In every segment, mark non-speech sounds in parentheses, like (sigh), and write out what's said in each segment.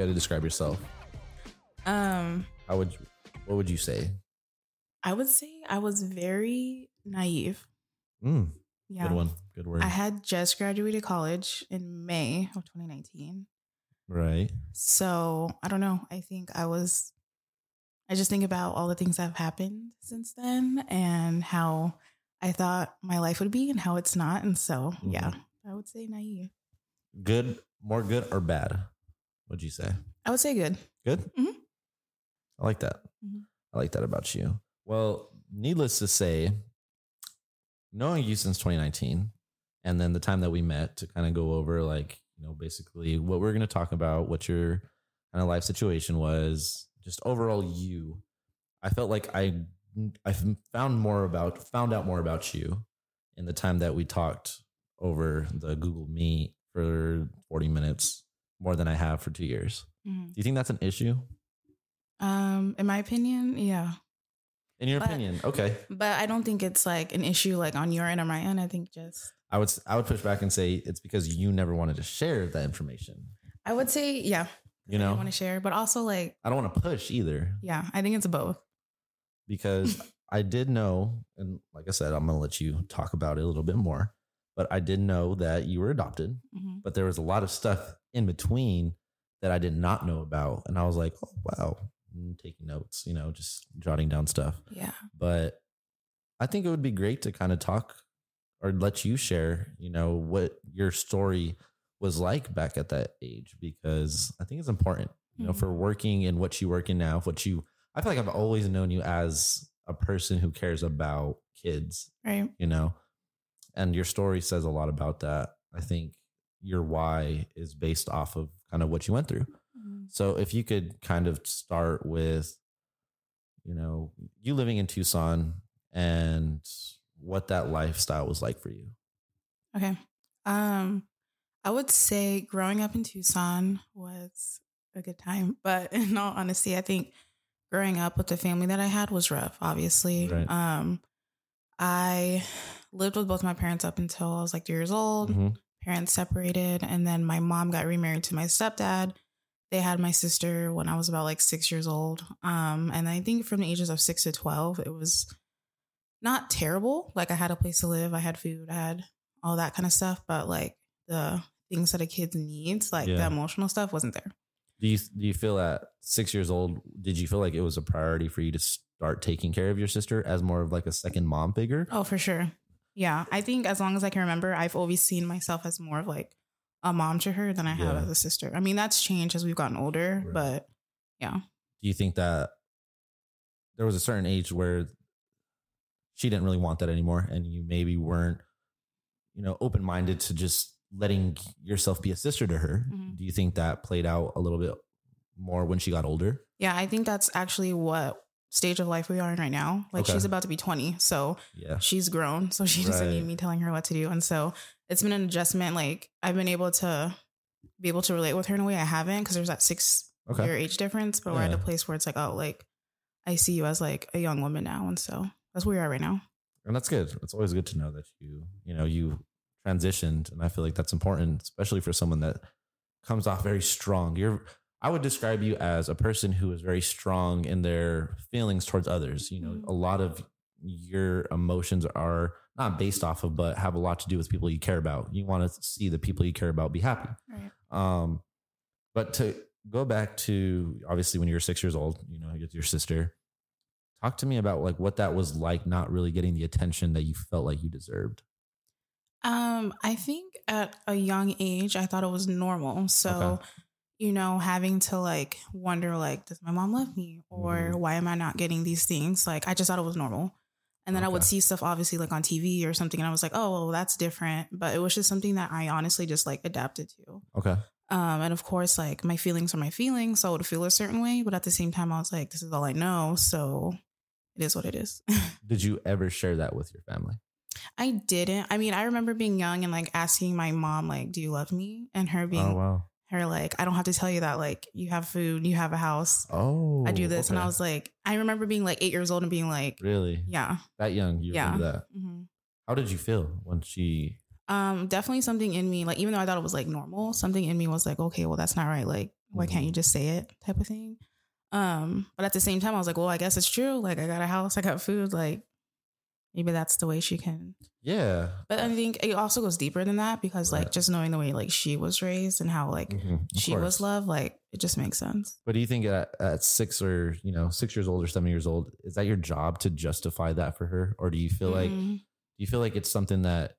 you had to describe yourself, Um, how would you? What would you say? I would say I was very naive. Mm, Yeah. Good one. Good word. I had just graduated college in May of 2019. right. So I don't know. I think I was, I just think about all the things that have happened since then and how I thought my life would be and how it's not. And so, Mhm. yeah, I would say naive. Good. More good or bad? What'd you say? I would say good. Good. Mhm. I like that. Mhm. I like that about you. Well, needless to say, knowing you since 2019, and then the time that we met to kind of go over, like, you know, basically what we're going to talk about, what your kind of life situation was, just overall you. I felt like I I found more about found out more about you in the time that we talked over the Google Meet for 40 minutes more than I have for two years. Mhm. Do you think that's an issue? Um, in my opinion, yeah. In your But- opinion, okay. But I don't think it's like an issue like on your end or my end. I think just I would I would push back and say it's because you never wanted to share that information. I would say yeah. You know, I want to share, but also like I don't want to push either yeah, I think it's both. because (laughs) I did know, and like I said, I'm gonna let you talk about it a little bit more. But I did know that you were adopted, Mhm. but there was a lot of stuff in between that I did not know about, and I was like, oh wow, and taking notes, you know, just jotting down stuff. Yeah. but I think it would be great to kind of talk or let you share, you know, what your story was like back at that age because I think it's important, you know, Mhm. for working in what you work in now, what you I feel like I've always known you as a person who cares about kids, Right. you know. And your story says a lot about that. I think your why is based off of kind of what you went through. Mhm. So if you could kind of start with, you know, you living in Tucson and what that lifestyle was like for you. Okay. Um, I would say growing up in Tucson was a good time, but (laughs) in all honesty, I think growing up with the family that I had was rough. Obviously, Right. um, I lived with both my parents up until I was like two years old. Mhm. Parents separated, and then my mom got remarried to my stepdad. They had my sister when I was about like six years old. Um, and I think from the ages of six to twelve, it was not terrible. Like I had a place to live, I had food, I had all that kind of stuff, but like the things that a kid needs, like Yeah. the emotional stuff, wasn't there. Do you do you feel at six years old, did you feel like it was a priority for you to start taking care of your sister as more of like a second mom figure? Oh, for sure. Yeah, I think as long as I can remember, I've always seen myself as more of like a mom to her than I have Yeah. as a sister. I mean, that's changed as we've gotten older, Right. but yeah. Do you think that there was a certain age where she didn't really want that anymore and you maybe weren't, you know, open minded to just letting yourself be a sister to her? Mhm. Do you think that played out a little bit more when she got older? Yeah, I think that's actually what stage of life we are in right now. Like Okay. she's about to be 20, so Yeah. she's grown, so she doesn't Right. need me telling her what to do. And so it's been an adjustment. Like I've been able to be able to relate with her in a way I haven't because there's that six Okay. year age difference, but we're at a place where it's like, oh, like I see you as like a young woman now. And so that's where we are right now. and that's good. It's always good to know that you, you know, you transitioned, and I feel like that's important, especially for someone that comes off very strong. You're, I would describe you as a person who is very strong in their feelings towards others. You know, a lot of your emotions are not based off of, but have a lot to do with people you care about. You want to see the people you care about be happy. Right. Um, but to go back to obviously when you were six years old, you know, with your sister, talk to me about like what that was like, not really getting the attention that you felt like you deserved. Um, I think at a young age, I thought it was normal. So, Okay. You know, having to like wonder, like, does my mom love me, or Mhm. why am I not getting these things? Like, I just thought it was normal. And then I would see stuff obviously like on TV or something, and I was like, oh, well, that's different. But it was just something that I honestly just like adapted to. Okay. Um, and of course, like my feelings are my feelings, so I would feel a certain way. But at the same time, I was like, this is all I know, so it is what it is. (laughs) Did you ever share that with your family? I didn't. I mean, I remember being young and like asking my mom, like, "Do you love me?" And her being, oh wow. Her like, "I don't have to tell you that. Like, you have food, you have a house. Oh, I do this." And I was like, I remember being like eight years old and being like, really "Yeah, that young. You Yeah. that? hmm How did you feel when she Um, definitely something in me, like even though I thought it was like normal, something in me was like, okay, well that's not right. Like, why can't you just say it? Type of thing. Um, but at the same time, I was like, well, I guess it's true. Like, I got a house, I got food. Like, maybe that's the way she can. Yeah. But I think it also goes deeper than that because like just knowing the way like she was raised and how like Mhm, she course. was loved, like it just makes sense. But do you think at, at six or you know six years old or seven years old is that your job to justify that for her, or do you feel like do you feel like it's something that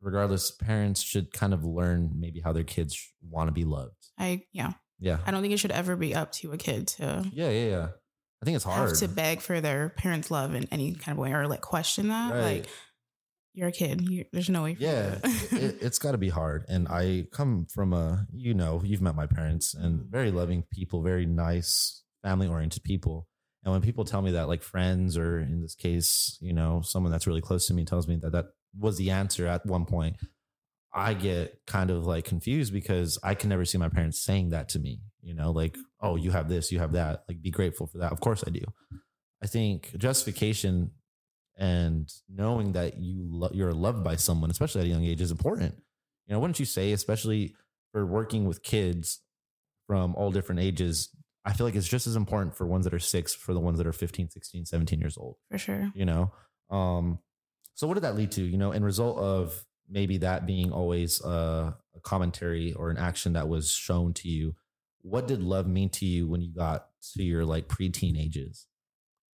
regardless parents should kind of learn maybe how their kids want to be loved? I yeah, Yeah. I don't think it should ever be up to a kid to Yeah, yeah, yeah. I think it's hard. have to beg for their parents' love in any kind of way or like question that. Right. Like you're a kid. You, there's no way. For yeah, it, it's got to be hard. And I come from a, you know, you've met my parents and mm-hmm. very loving people, very nice, family oriented people. And when people tell me that, like friends, or in this case, you know, someone that's really close to me tells me that that was the answer at one point, I get kind of like confused because I can never see my parents saying that to me, you know, like, oh, you have this, you have that. Like, be grateful for that. Of course I do. I think justification and knowing that you lo- you're loved by someone, especially at a young age, is important. You know, wouldn't you say, especially for working with kids from all different ages, I feel like it's just as important for ones that are six for the ones that are 15, 16, 17 years old, for sure. you know? Um, so what did that lead to, you know, in result of maybe that being always a, a commentary or an action that was shown to you? What did love mean to you when you got to your like preteen ages?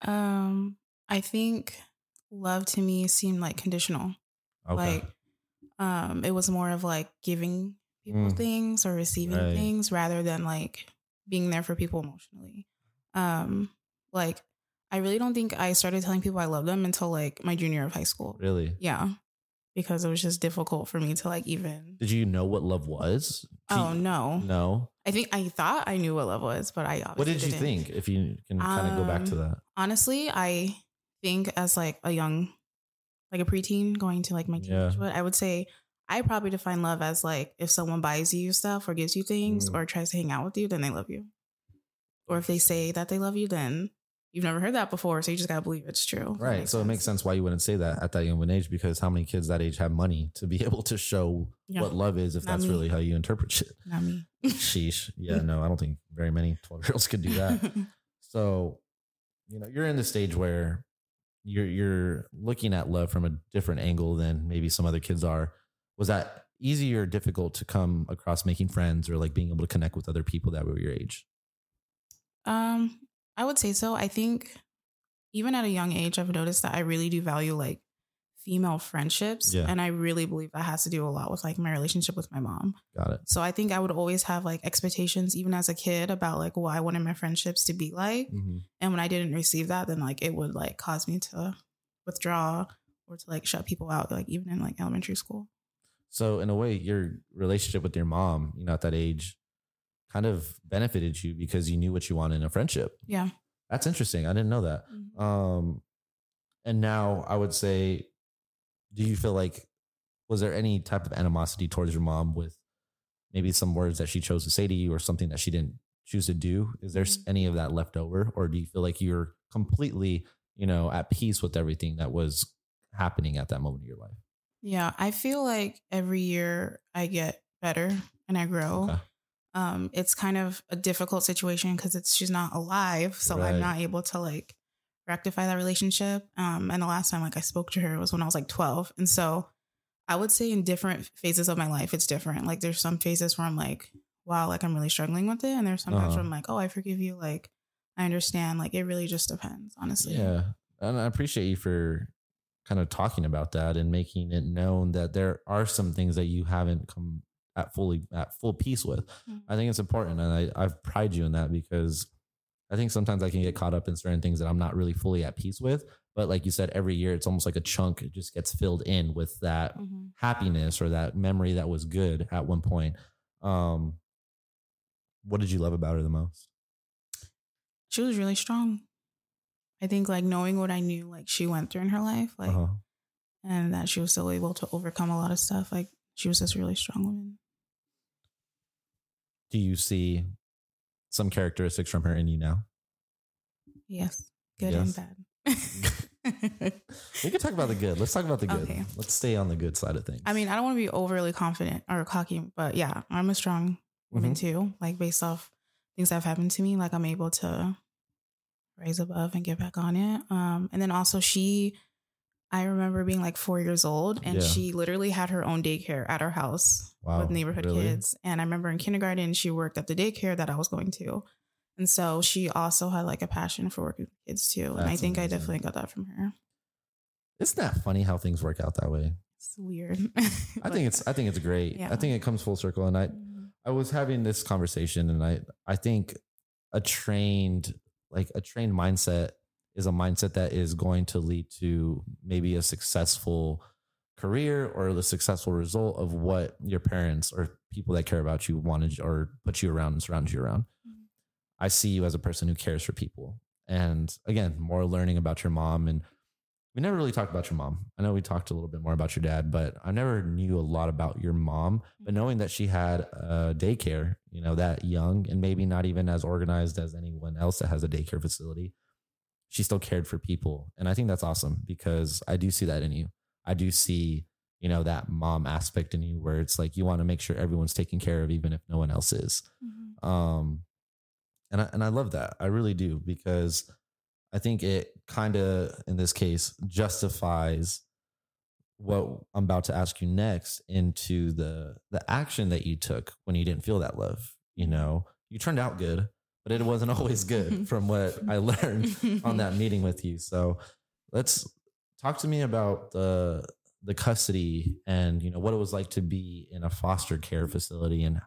Um, I think love to me seemed like conditional. Okay. Like, um, it was more of like giving people Mm. things or receiving Right. things rather than like being there for people emotionally. Um, like I really don't think I started telling people I love them until like my junior year of high school. really? Yeah, because it was just difficult for me to like even. Did you know what love was? Oh no! no. I think I thought I knew what love was, but I obviously What did you didn't. think? If you can kind of go back to Um, that. honestly, I think as like a young, like a preteen going to like my Yeah. teenage, but I would say I probably define love as like if someone buys you stuff or gives you things Mm. or tries to hang out with you, then they love you. Or if they say that they love you, then you've never heard that before, so you just gotta believe it's true. Right. So it makes sense why you wouldn't say that at that young age because how many kids that age have money to be (laughs) able to show Yeah. what love is if Not that's me. really how you interpret it. Not me. Sheesh. (laughs) Yeah, no, I don't think very many 12 year olds could do that. (laughs) So, you know, you're in the stage where you're you're looking at love from a different angle than maybe some other kids are. Was that easy or difficult to come across making friends or like being able to connect with other people that were your age? Um, I would say so. I think even at a young age, I've noticed that I really do value like female friendships. Yeah. And I really believe that has to do a lot with like my relationship with my mom. Got it. So I think I would always have like expectations, even as a kid, about like what I wanted my friendships to be like. Mhm. And when I didn't receive that, then like it would like cause me to withdraw or to like shut people out, like even in like elementary school. So in a way, your relationship with your mom, you know, at that age, kind of benefited you because you knew what you wanted in a friendship. Yeah. That's interesting. I didn't know that. Um, and now I would say, do you feel like was there any type of animosity towards your mom with maybe some words that she chose to say to you or something that she didn't choose to do? Is there s Mhm. any of that left over, or do you feel like you're completely, you know, at peace with everything that was happening at that moment of your life? Yeah. I feel like every year I get better and I grow. Okay. Um it's kind of a difficult situation because it's she's not alive so Right. i'm not able to like rectify that relationship um and the last time like i spoke to her was when i was like 12 and so i would say in different phases of my life it's different like there's some phases where i'm like wow like i'm really struggling with it and there's sometimes Uh-huh. where i'm like oh i forgive you like i understand like it really just depends honestly Yeah. And I appreciate you for kind of talking about that and making it known that there are some things that you haven't come at fully at full peace with. Mhm. I think it's important and I, I've pride you in that because I think sometimes I can get caught up in certain things that I'm not really fully at peace with. But like you said, every year it's almost like a chunk, it just gets filled in with that Mhm. happiness or that memory that was good at one point. Um what did you love about her the most? she was really strong i think like knowing what i knew like she went through in her life like Uh-huh. and that she was still able to overcome a lot of stuff. Like she was just a really strong woman. Do you see some characteristics from her in you now? Yes, good Yes. and bad. we can talk about the good. Let's talk about the good. Okay. Let's stay on the good side of things. I mean, I don't want to be overly confident or cocky, but yeah, I'm a strong woman Mhm. too. Like based off things that have happened to me, like I'm able to rise above and get back on it. Um, and then also she, I remember being like four years old, and Yeah. she literally had her own daycare at our house Wow, with neighborhood really? kids. And I remember in kindergarten, she worked at the daycare that I was going to. And so she also had like a passion for working with kids too. and I That's think I definitely got that from her. Isn't that funny how things work out that way? It's weird. (laughs) I think it's I think it's great. Yeah. I think it comes full circle. And I I was having this conversation and I I think a trained like a trained mindset is a mindset that is going to lead to maybe a successful career or the successful result of what your parents or people that care about you wanted or put you around and surround you around. Mhm. I see you as a person who cares for people. And again, more learning about your mom and we never really talked about your mom. I know we talked a little bit more about your dad, but I never knew a lot about your mom. But knowing that she had a daycare, you know, that young and maybe not even as organized as anyone else that has a daycare facility, she still cared for people. And I think that's awesome because I do see that in you. I do see, you know, that mom aspect in you where it's like you want to make sure everyone's taken care of, even if no one else is. Mhm. Um, and I, and I love that. I really do because I think it kind of, in this case, justifies what I'm about to ask you next into the the action that you took when you didn't feel that love. You know, you turned out good, but it wasn't (laughs) always good from what I learned on that meeting with you. So let's talk to me about the the custody and you know what it was like to be in a foster care facility and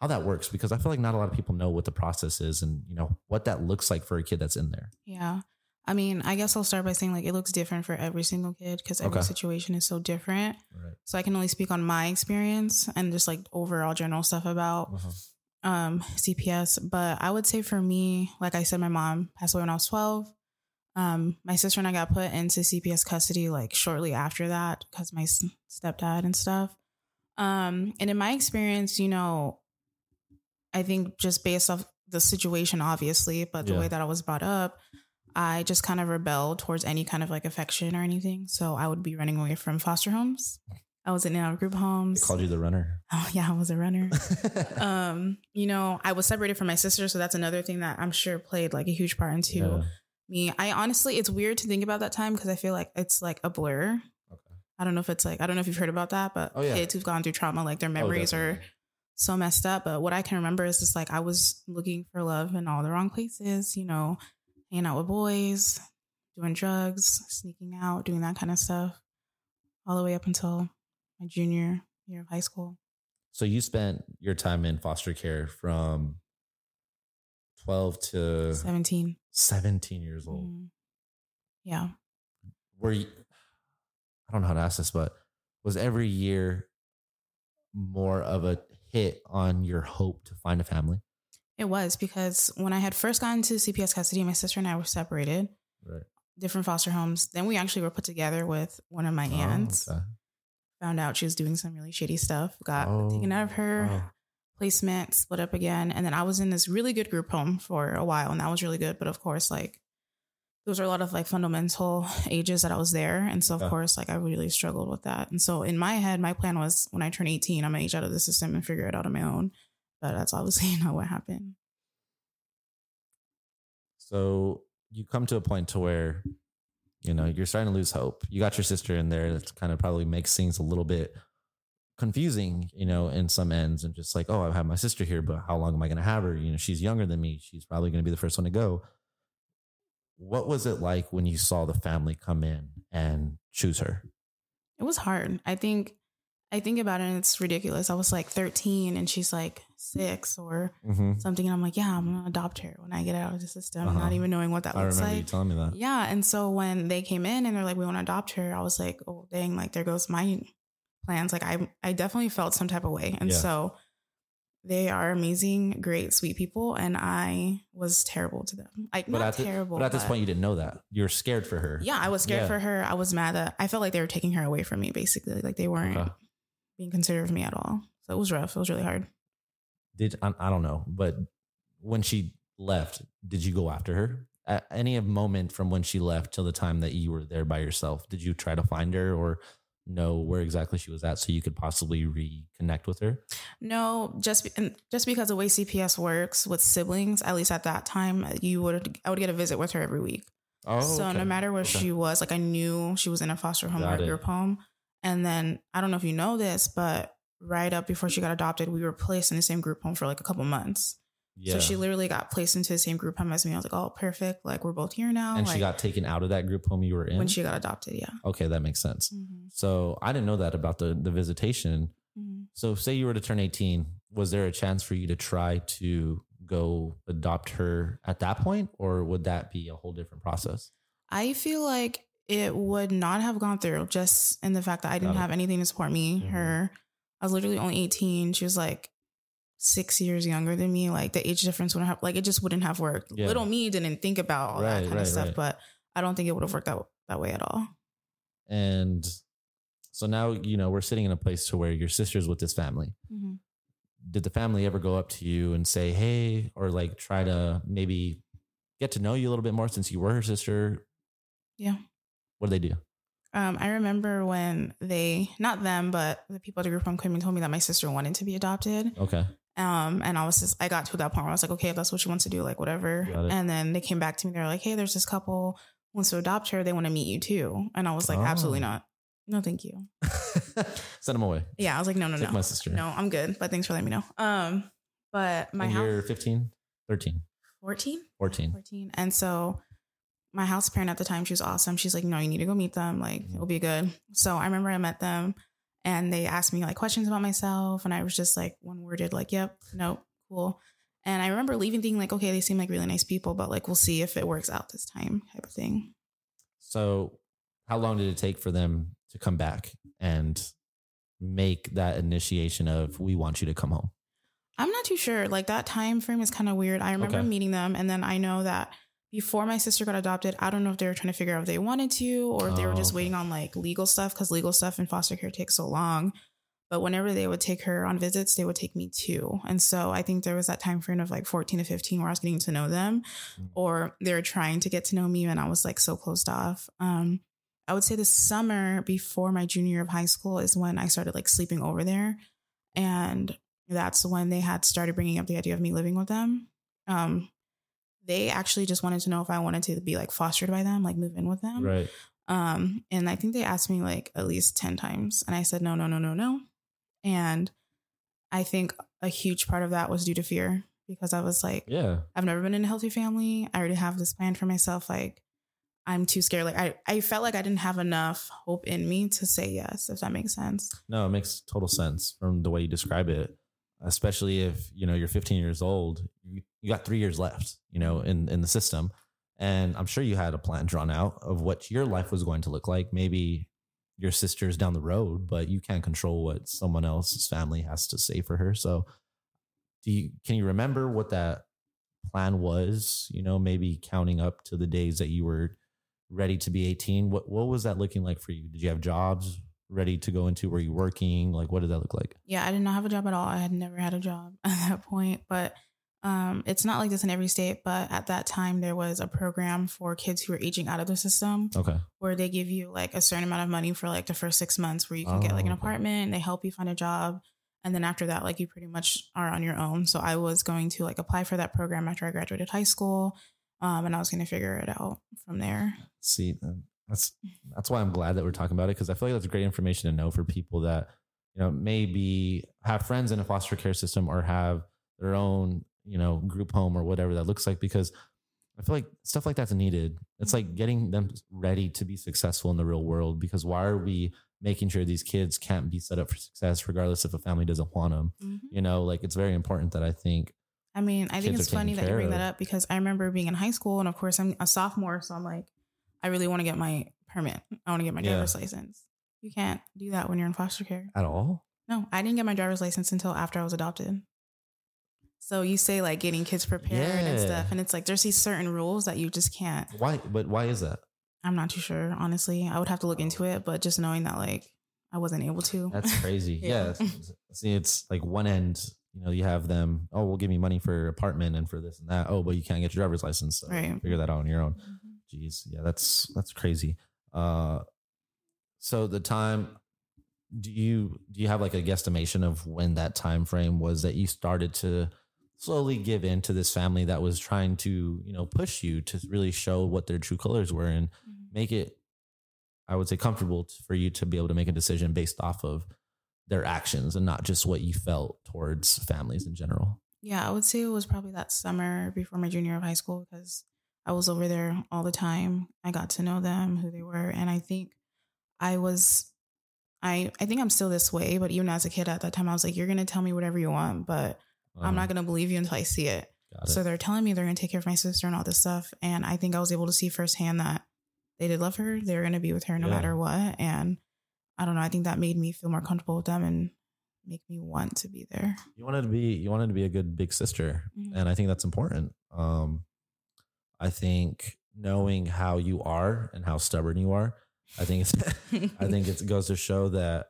how that works because I feel like not a lot of people know what the process is and you know what that looks like for a kid that's in there. Yeah. I mean, I guess I'll start by saying like it looks different for every single kid because every Okay. situation is so different. Right. So I can only speak on my experience and just like overall general stuff about Uh-huh. Um CPS. But I would say for me, like I said, my mom passed away when I was 12. Um, my sister and I got put into CPS custody like shortly after that because my stepdad and stuff. Um, and in my experience, you know, I think just based off the situation, obviously, but the Yeah. way that I was brought up, I just kind of rebelled towards any kind of like affection or anything. So I would be running away from foster homes. I was in and out of group They homes. called you the runner. Oh yeah, I was a runner. (laughs) um, you know, I was separated from my sister, so that's another thing that I'm sure played like a huge part into Yeah. me. I honestly, it's weird to think about that time because I feel like it's like a blur. Okay. I don't know if it's like I don't know if you've heard about that, but Oh, yeah. kids who've gone through trauma, like their Oh, memories are so messed up. But what I can remember is just like I was looking for love in all the wrong places, you know, hanging out with boys, doing drugs, sneaking out, doing that kind of stuff, all the way up until my junior year of high school. So you spent your time in foster care from 12 to 17. 17 years old. Mhm. Yeah. Were you, I don't know how to ask this, but was every year more of a hit on your hope to find a family? It was because when I had first gotten to CPS custody, my sister and I were separated, Right. different foster homes. Then we actually were put together with one of my aunts. Oh, okay. Found out she was doing some really shady stuff. Got Oh, taken out of oh, her wow. placement, split up again, and then I was in this really good group home for a while, and that was really good. But of course, like those are a lot of like fundamental (laughs) ages that I was there, and so of Yeah. course, like I really struggled with that. And so in my head, my plan was when I turn eighteen, I'm gonna age out of the system and figure it out on my own. But that's obviously (laughs) not what happened. So you come to a point to where, you know, you're starting to lose hope. You got your sister in there. That kind of probably makes things a little bit confusing, you know, in some ends and just like, oh, I have my sister here, but how long am I going to have her? You know, she's younger than me. She's probably going to be the first one to go. What was it like when you saw the family come in and choose her? It was hard. I think I think about it and it's ridiculous. I was like 13 and she's like six or Mm-hmm. something. And I'm like, yeah, I'm gonna adopt her when I get out of the system, Uh-huh. not even knowing what that I looks remember like. you telling me that. Yeah. And so when they came in and they're like, we want to adopt her, I was like, oh dang, like there goes my plans. Like I I definitely felt some type of way. And Yeah. so they are amazing, great, sweet people, and I was terrible to them. Like But not the- terrible. but at this but- point, you didn't know that. You were scared for her. yeah, I was scared Yeah. for her. I was mad that I felt like they were taking her away from me, basically. Like they weren't Okay. Being considerate of me at all. So it was rough. It was really hard. Did I, I don't know, but when she left, did you go after her at any moment from when she left till the time that you were there by yourself, did you try to find her or know where exactly she was at so you could possibly reconnect with her? No, just and just because the way CPS works with siblings, at least at that time, you would I would get a visit with her every week. Oh, so okay. no matter where Okay. she was, like I knew she was in a foster home Got or a group home. And then I don't know if you know this, but right up before she got adopted, we were placed in the same group home for like a couple months. yeah. So she literally got placed into the same group home as me. I was like, oh, perfect. Like we're both here now. and like, she got taken out of that group home you were in. when she got adopted. Yeah. okay, that makes sense. Mhm. So I didn't know that about the the visitation. Mhm. So say you were to turn 18, was there a chance for you to try to go adopt her at that point or would that be a whole different process? I feel like it would not have gone through just in the fact that I didn't have anything to support me. Mhm. Her, I was literally only 18. She was like six years younger than me. Like the age difference wouldn't have, like it just wouldn't have worked. Yeah. Little me didn't think about all Right, that kind right, of stuff, right. but I don't think it would have worked out that way at all. And so now, you know, we're sitting in a place to where your sister's with this family. Mhm. Did the family ever go up to you and say, "Hey," or like try to maybe get to know you a little bit more since you were her sister? Yeah. What did they do? Um, I remember when they, not them, but the people at the group home came and told me that my sister wanted to be adopted. Okay. Um, and I was just, I got to that point where I was like, okay, if that's what she wants to do, like whatever. And then they came back to me. They're like, hey, there's this couple wants to adopt her. They want to meet you too. And I was like, absolutely Oh. not. No, thank you. (laughs) Send them away. Yeah, I was like, no, no, Take no, my sister. no, I'm good. But thanks for letting me know. Um, but my and house, you're 15, 13, 14, 14. 14. And so my house parent at the time, she was awesome. She's like, no, you need to go meet them. Like, it'll be good. So I remember I met them and they asked me like questions about myself. And I was just like one worded, like, yep, nope, cool. And I remember leaving thinking like, okay, they seem like really nice people, but like, we'll see if it works out this time type of thing. So, how long did it take for them to come back and make that initiation of "We want you to come home"? I'm not too sure. Like that time frame is kind of weird. I remember Okay. meeting them, and then I know that before my sister got adopted, I don't know if they were trying to figure out if they wanted to or if they were Oh, just waiting on like legal stuff because legal stuff in foster care takes so long. But whenever they would take her on visits, they would take me too. And so I think there was that time frame of like 14 to 15 where I was getting to know them Mm. or they were trying to get to know me and I was like so closed off. Um, I would say the summer before my junior year of high school is when I started like sleeping over there. And that's when they had started bringing up the idea of me living with them. Um, they actually just wanted to know if I wanted to be like fostered by them, like move in with them. Right. Um, and I think they asked me like at least 10 times. And I said, no, no, no, no, no. And I think a huge part of that was due to fear because I was like, Yeah. I've never been in a healthy family. I already have this plan for myself. Like, I'm too scared. Like, I, I felt like I didn't have enough hope in me to say yes, if that makes sense. No, it makes total sense from the way you describe it. Especially if you know you're 15 years old, you, you got three years left, you know, in in the system, and I'm sure you had a plan drawn out of what your life was going to look like. Maybe your sister's down the road, but you can't control what someone else's family has to say for her. So, do you can you remember what that plan was? You know, maybe counting up to the days that you were ready to be 18. What what was that looking like for you? Did you have jobs? ready to go into? Were you working? Like, what did that look like? Yeah, I did not have a job at all. I had never had a job (laughs) at that point, but um, it's not like this in every state. But at that time, there was a program for kids who are aging out of the system Okay. where they give you like a certain amount of money for like the first six months where you can get like an Oh, okay. apartment, they help you find a job. And then after that, like you pretty much are on your own. So I was going to like apply for that program after I graduated high school. Um, and I was going to figure it out from there. See, that's that's why I'm glad that we're talking about it because I feel like that's great information to know for people that you know maybe have friends in a foster care system or have their own you know group home or whatever that looks like because I feel like stuff like that's needed. It's like mm-hmm. getting them ready to be successful in the real world because why are we making sure these kids can't be set up for success regardless if a family doesn't want them? Mm-hmm. You know, like it's very important that I think I mean, I think it's funny that you bring of. that up because I remember being in high school, and of course, I'm a sophomore, so I'm like, I really want to get my permit. I want to get my Yeah. driver's license. You can't do that when you're in foster care. at all. No, I didn't get my driver's license until after I was adopted. So you say like getting kids prepared and stuff, and it's like there's these certain rules that you just can't. Why? But why is that? I'm not too sure, honestly. I would have to look into it, but just knowing that like I wasn't able to. That's crazy. (laughs) Yeah. yeah. See, it's like one end, you know, you have them, oh, we'll give you money for your apartment and for this and that. Oh, but you can't get your driver's license. So Right. figure that out on your own. Mhm. Jeez. Yeah, that's that's crazy. Uh so the time do you do you have like a guesstimation of when that time frame was that you started to slowly give in to this family that was trying to, you know, push you to really show what their true colors were and Mhm. make it I would say comfortable t- for you to be able to make a decision based off of their actions and not just what you felt towards families in general. Yeah, I would say it was probably that summer before my junior year of high school because I was over there all the time. I got to know them, who they were, and I think I was I I think I'm still this way, but even as a kid at that time I was like you're going to tell me whatever you want, but I'm not going to believe you until I see it. Uh-huh. It. So they're telling me they're going to take care of my sister and all this stuff, and I think I was able to see firsthand that they did love her. They were going to be with her no Yeah. matter what, and I don't know. I think that made me feel more comfortable with them and make me want to be there. you wanted to be you wanted to be a good big sister Mhm. and i think that's important um i think knowing how you are and how stubborn you are i think it's (laughs) i think it (laughs) goes to show that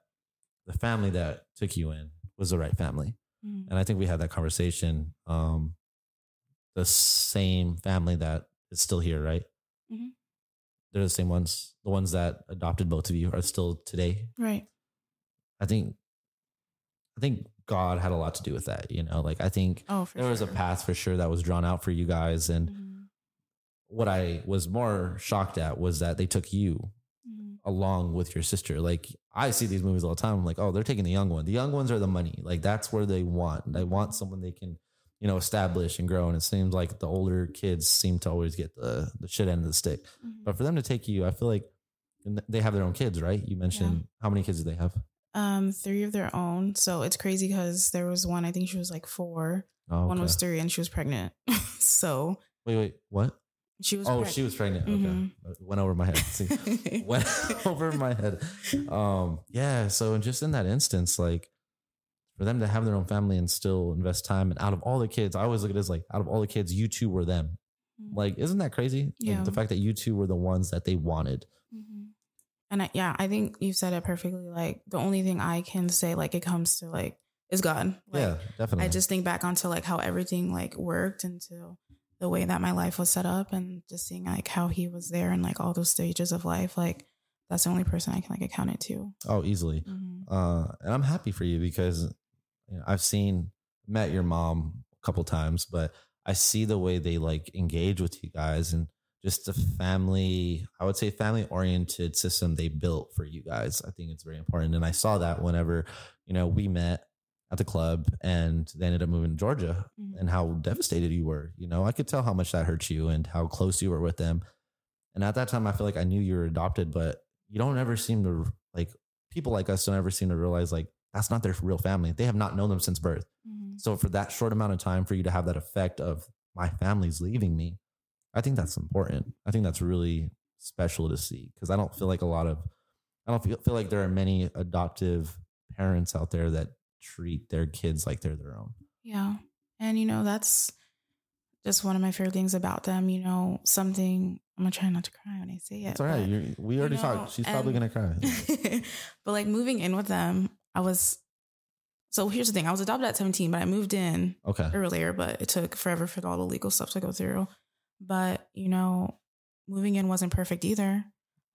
the family that took you in was the right family Mhm. and i think we had that conversation um the same family that is still here right Mhm. they're the same ones the ones that adopted both of you are still today right. i think i think god had a lot to do with that you know like i think Oh, there was a path for sure that was drawn out for you guys and Mhm. what i was more shocked at was that they took you. Along with your sister. Like i see these movies all the time. I'm like oh they're taking the young one. The young ones are the money. Like that's where they want. They want someone they can you know establish and grow. And it seems like the older kids seem to always get the the shit end of the stick. Mhm. but for them to take you i feel like they have their own kids right? You mentioned how many kids do they have? Um, three of their own. So it's crazy because there was one. I think she was like four. oh, One was three, and she was pregnant. (laughs) so wait wait. What she was. oh preg- she was pregnant Mhm. okay went over my head See, (laughs) went (laughs) over my head. Um, yeah. So just in that instance, like for them to have their own family and still invest time, and out of all the kids, I always look at it as like out of all the kids, you two were them. Like, isn't that crazy? Like, Yeah. the fact that you two were the ones that they wanted. Mhm. And I, yeah, I think you said it perfectly. Like the only thing I can say, like it comes to like, is God. Like, yeah, definitely. I just think back onto like how everything like worked into the way that my life was set up, and just seeing like how He was there and like all those stages of life. Like that's the only person I can like account it to. oh, easily. Mhm. Uh, and I'm happy for you because you know, I've seen met your mom a couple times, but I see the way they like engage with you guys and just the family, I would say family oriented system they built for you guys. I think it's very important. And I saw that whenever, you know, we met at the club and they ended up moving to Georgia Mhm. and how devastated you were. You know, I could tell how much that hurt you and how close you were with them. And at that time, I feel like I knew you were adopted, but you don't ever seem to like people like us don't ever seem to realize like that's not their real family. They have not known them since birth. Mhm. So for that short amount of time, for you to have that effect of my family's leaving me, I think that's important. I think that's really special to see because I don't feel like a lot of, I don't feel, feel like there are many adoptive parents out there that treat their kids like they're their own. Yeah. And, you know, that's just one of my favorite things about them. You know, something, I'm to try not to cry when I say it. It's all right. but- we already know, talked. She's probably gonna cry. (laughs) but like moving in with them, I was, so here's the thing I was adopted at 17, but I moved in Okay. earlier, but it took forever for all the legal stuff to go through. But, you know, moving in wasn't perfect either.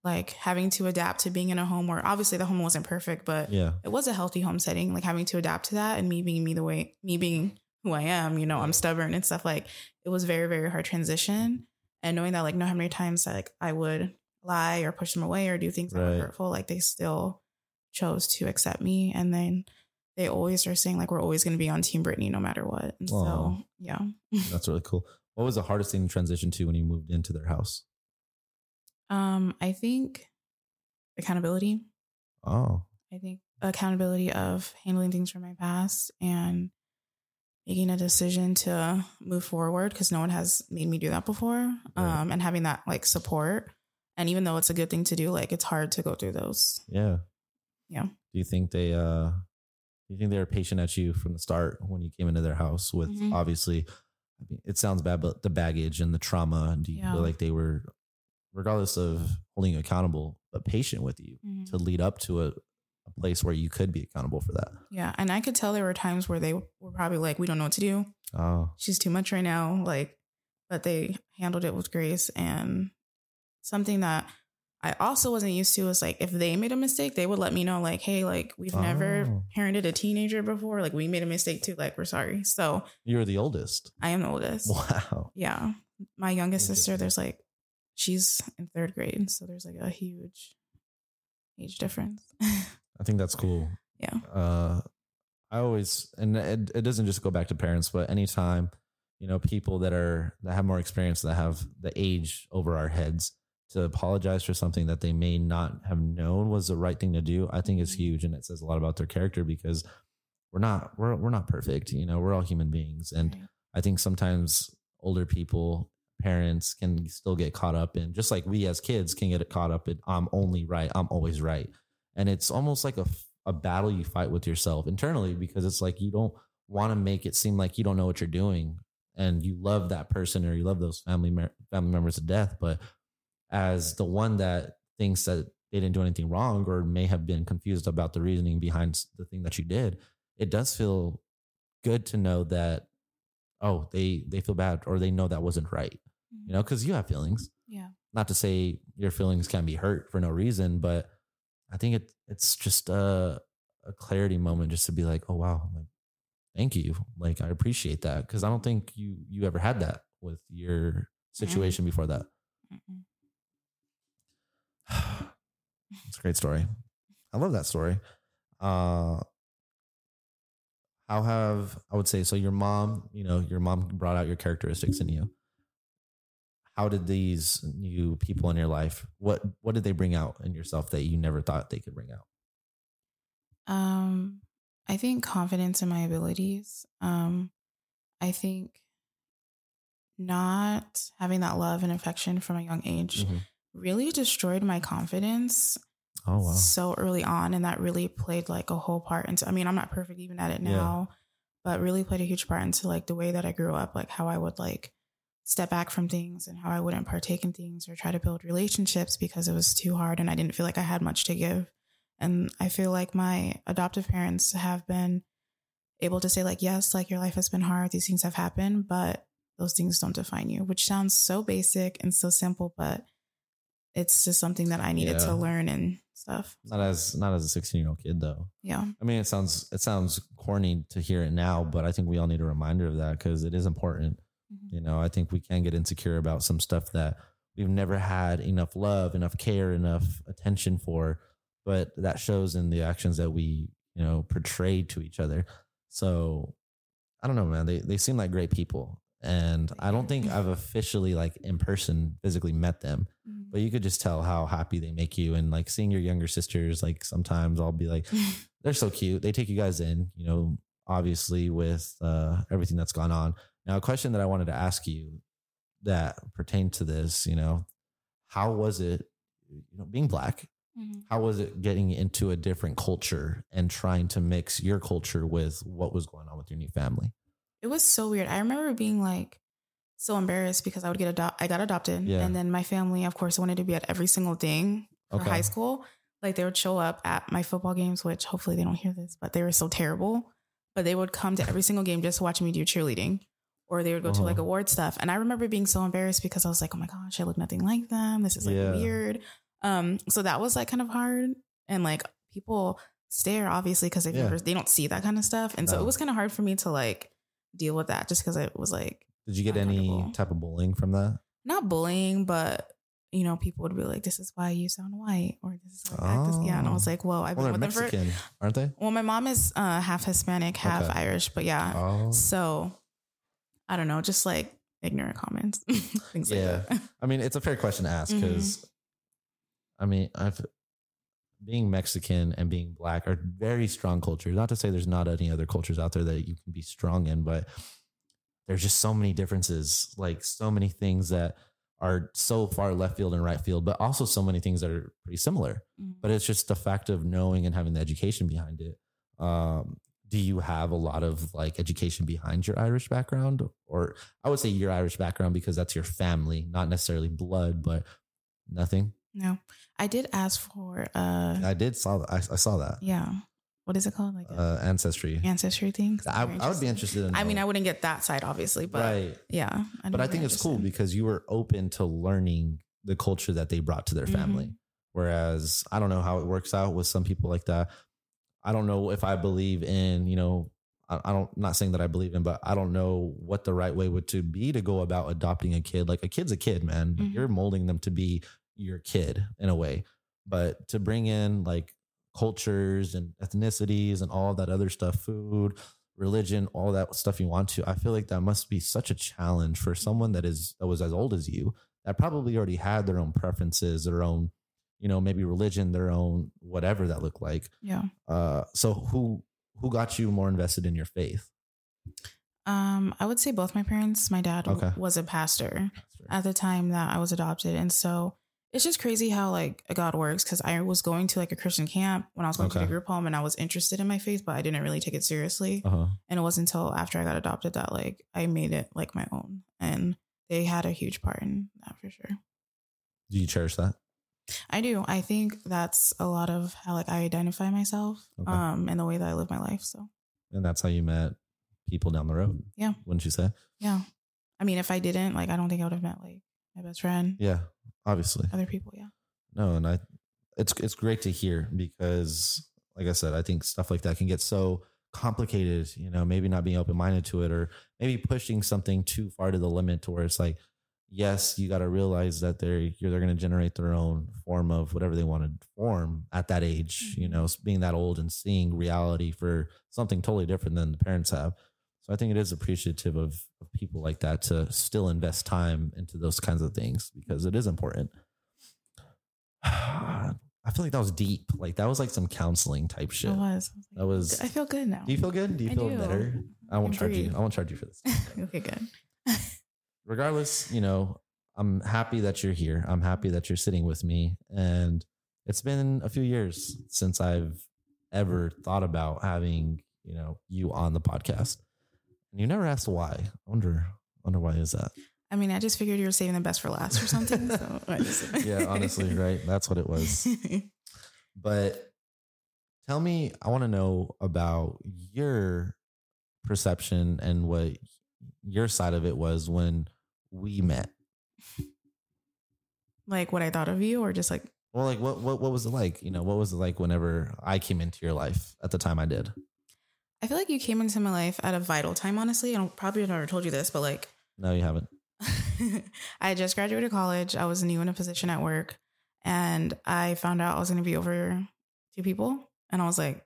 Like having to adapt to being in a home where obviously the home wasn't perfect, but Yeah. it was a healthy home setting, like having to adapt to that and me being me the way me being who I am, you know, I'm stubborn and stuff like it was very, very hard transition. Mm-hmm. And knowing that like no how many times like I would lie or push them away or do things that Right. were hurtful, like they still chose to accept me. And then they always are saying like we're always gonna be on Team Brittany no matter what. And so yeah. (laughs) That's really cool. What was the hardest thing to transition to when you moved into their house? Um, I think accountability. Oh, I think accountability of handling things from my past and making a decision to move forward because no one has made me do that before. Right. Um, and having that like support. And even though it's a good thing to do, like it's hard to go through those. yeah. Yeah. Do you think they uh do you think they were patient at you from the start when you came into their house with Mhm. obviously I mean, it sounds bad, but the baggage and the trauma, and do you Yeah. feel like they were regardless of holding you accountable, but patient with you Mhm. to lead up to a, a place where you could be accountable for that. Yeah. And I could tell there were times where they were probably like, we don't know what to do. Oh, She's too much right now. Like, but they handled it with grace. And something that I also wasn't used to was like, if they made a mistake, they would let me know, like, hey, like, we've never Oh. parented a teenager before. Like, we made a mistake too. Like, we're sorry. So you're the oldest. I am the oldest. (laughs) Wow. Yeah. My youngest sister, there's like, she's in third grade. So there's like a huge age difference. (laughs) I think that's cool. Yeah. Uh, I always, and it, it doesn't just go back to parents, but anytime, you know, people that are, that have more experience, that have the age over our heads to apologize for something that they may not have known was the right thing to do, I think is Mhm. huge. And it says a lot about their character because we're not, we're, we're not perfect. You know, we're all human beings. And Right. I think sometimes older people, parents can still get caught up in just like we as kids can get caught up in I'm only right, I'm always right. And it's almost like a, a battle you fight with yourself internally because it's like you don't want to make it seem like you don't know what you're doing and you love that person or you love those family family members to death, but as the one that thinks that they didn't do anything wrong or may have been confused about the reasoning behind the thing that you did, it does feel good to know that oh they they feel bad or they know that wasn't right you know because you have feelings. Yeah. not to say your feelings can be hurt for no reason but i think it it's just a, a clarity moment just to be like oh wow like thank you. Like i appreciate that. Because i don't think you you ever had that with your situation before that. (sighs) It's a great story. I love that story. Uh how have i would say so your mom you know your mom brought out your characteristics in you how did these new people in your life what what did they bring out in yourself that you never thought they could bring out Um, I think confidence in my abilities. Um, I think not having that love and affection from a young age really destroyed my confidence oh wow so early on, and that really played like a whole part into. I mean, I'm not perfect even at it Yeah. now, but really played a huge part into like the way that I grew up, like how I would like step back from things and how I wouldn't partake in things or try to build relationships because it was too hard and I didn't feel like I had much to give. And I feel like my adoptive parents have been able to say, like, yes, like your life has been hard, these things have happened, but those things don't define you, which sounds so basic and so simple, but it's just something that I needed Yeah. to learn and stuff. not as not as a 16 year old kid though Yeah. i mean it sounds it sounds corny to hear it now but i think we all need a reminder of that because it is important Mhm. You know, I think we can get insecure about some stuff that we've never had enough love, enough care, enough attention for, but that shows in the actions that we, you know, portray to each other. So I don't know, man. They they seem like great people. And I don't think I've (laughs) officially like in person physically met them, Mhm. but you could just tell how happy they make you. And like seeing your younger sisters, like sometimes I'll be like, (laughs) they're so cute. They take you guys in, you know, obviously with uh, everything that's gone on. Now, a question that I wanted to ask you that pertained to this, you know, how was it, you know, being black? Mhm. How was it getting into a different culture and trying to mix your culture with what was going on with your new family? It was so weird. I remember being like so embarrassed because I would get adopted. I got adopted, Yeah. and then my family, of course, wanted to be at every single thing for Okay. high school. Like they would show up at my football games, which hopefully they don't hear this, but they were so terrible. But they would come to every single game just to watch me do cheerleading, or they would go to Uh-huh. like award stuff. And I remember being so embarrassed because I was like, "Oh my gosh, I look nothing like them. This is like Yeah. weird." Um, so that was like kind of hard, and like people stare obviously because they've Yeah. never they don't see that kind of stuff, and so it was kind of hard for me to like deal with that just because it was like Did you get any type of bullying from that? not bullying, but you know, people would be like, "This is why you sound white," or "This is why you act this." Yeah, and I was Oh. like, "Whoa, I've Well, been with them for." Mexican, aren't they? Well, my mom is uh, half Hispanic, half Okay. Irish, but yeah. Oh, So I don't know, just like ignorant comments, (laughs) things Yeah. like that. (laughs) I mean, it's a fair question to ask because, I mean, I've being Mexican and being black are very strong cultures. Not to say there's not any other cultures out there that you can be strong in, but there's just so many differences, like so many things that are so far left field and right field, but also so many things that are pretty similar. Mhm. But it's just the fact of knowing and having the education behind it. Um, do you have a lot of like education behind your Irish background? Or I would say your Irish background because that's your family, not necessarily blood, but nothing. No, I did ask for uh, I did saw that. I, I saw that yeah, what is it called? Like a uh, ancestry. ancestry thing. 'Cause I, I would be interested in. I mean, I wouldn't get that side, obviously, but right. yeah. I'd But I think it's cool because you were open to learning the culture that they brought to their family. Mhm. Whereas I don't know how it works out with some people like that. I don't know if I believe in, you know, I, I don't not saying that I believe in, but I don't know what the right way would to be to go about adopting a kid. Like a kid's a kid, man. Mhm. You're molding them to be your kid in a way. But to bring in like cultures and ethnicities and all that other stuff, food, religion, all that stuff you want to, I feel like that must be such a challenge for someone that is that was as old as you that probably already had their own preferences, their own, you know, maybe religion, their own whatever that looked like. yeah. Uh, so who who got you more invested in your faith? Um, I would say both my parents. My dad w- Okay. was a pastor at the time that I was adopted, and so it's just crazy how like God works. Because I was going to like a Christian camp when I was going to Okay. the group home, and I was interested in my faith, but I didn't really take it seriously. Uh huh. And it wasn't until after I got adopted that like I made it like my own, and they had a huge part in that for sure. Do you cherish that? I do. I think that's a lot of how like I identify myself, Okay. um, and the way that I live my life. So And that's how you met people down the road. Yeah. Wouldn't you say? yeah, I mean, if I didn't, like, I don't think I would have met like my best friend, Yeah. Obviously. other people. Yeah. No, and I it's it's great to hear because like I said, I think stuff like that can get so complicated, you know, maybe not being open minded to it or maybe pushing something too far to the limit to where it's like, yes, you gotta realize that they're they're gonna generate their own form of whatever they want to form at that age, you Mhm. know, being that old and seeing reality for something totally different than the parents have. So I think it is appreciative of, of people like that to still invest time into those kinds of things because it is important. (sighs) I feel like that was deep. Like that was like some counseling type shit. It was. That was. I feel good now. Do you feel good? Do you I feel do. better? I won't can charge you. I won't charge you for this. (laughs) okay, good. (laughs) Regardless, you know, I'm happy that you're here. I'm happy that you're sitting with me, and it's been a few years since I've ever thought about having you know you on the podcast. And you never asked why. I wonder. Wonder why is that? I mean, I just figured you were saving the best for last or something. So (laughs) I just- (laughs) Yeah, honestly, right? That's what it was. But tell me, I want to know about your perception and what your side of it was when we met. like what I thought of you, or just like Well, like what what what was it like? You know, what was it like whenever I came into your life at the time I did? I feel like you came into my life at a vital time. Honestly, I don't probably never told you this, but like No, you haven't. (laughs) I had just graduated college. I was new in a position at work, and I found out I was going to be over two people, and I was like,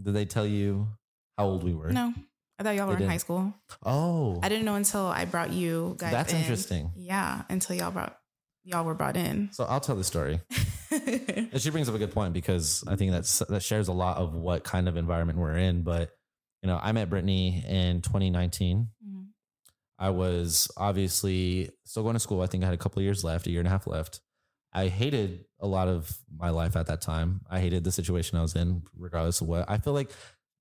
Did they tell you how old we were? no. I thought y'all were in high school. Oh, I didn't know until I brought you guys. That's in. interesting. Yeah, until y'all brought y'all were brought in. so I'll tell the story. (laughs) And she brings up a good point because I think that's that shares a lot of what kind of environment we're in. But you know, I met Brittany in 2019. Mhm. I was obviously still going to school. I think I had a couple of years left, a year and a half left. I hated a lot of my life at that time. I hated the situation I was in, regardless of what. I feel like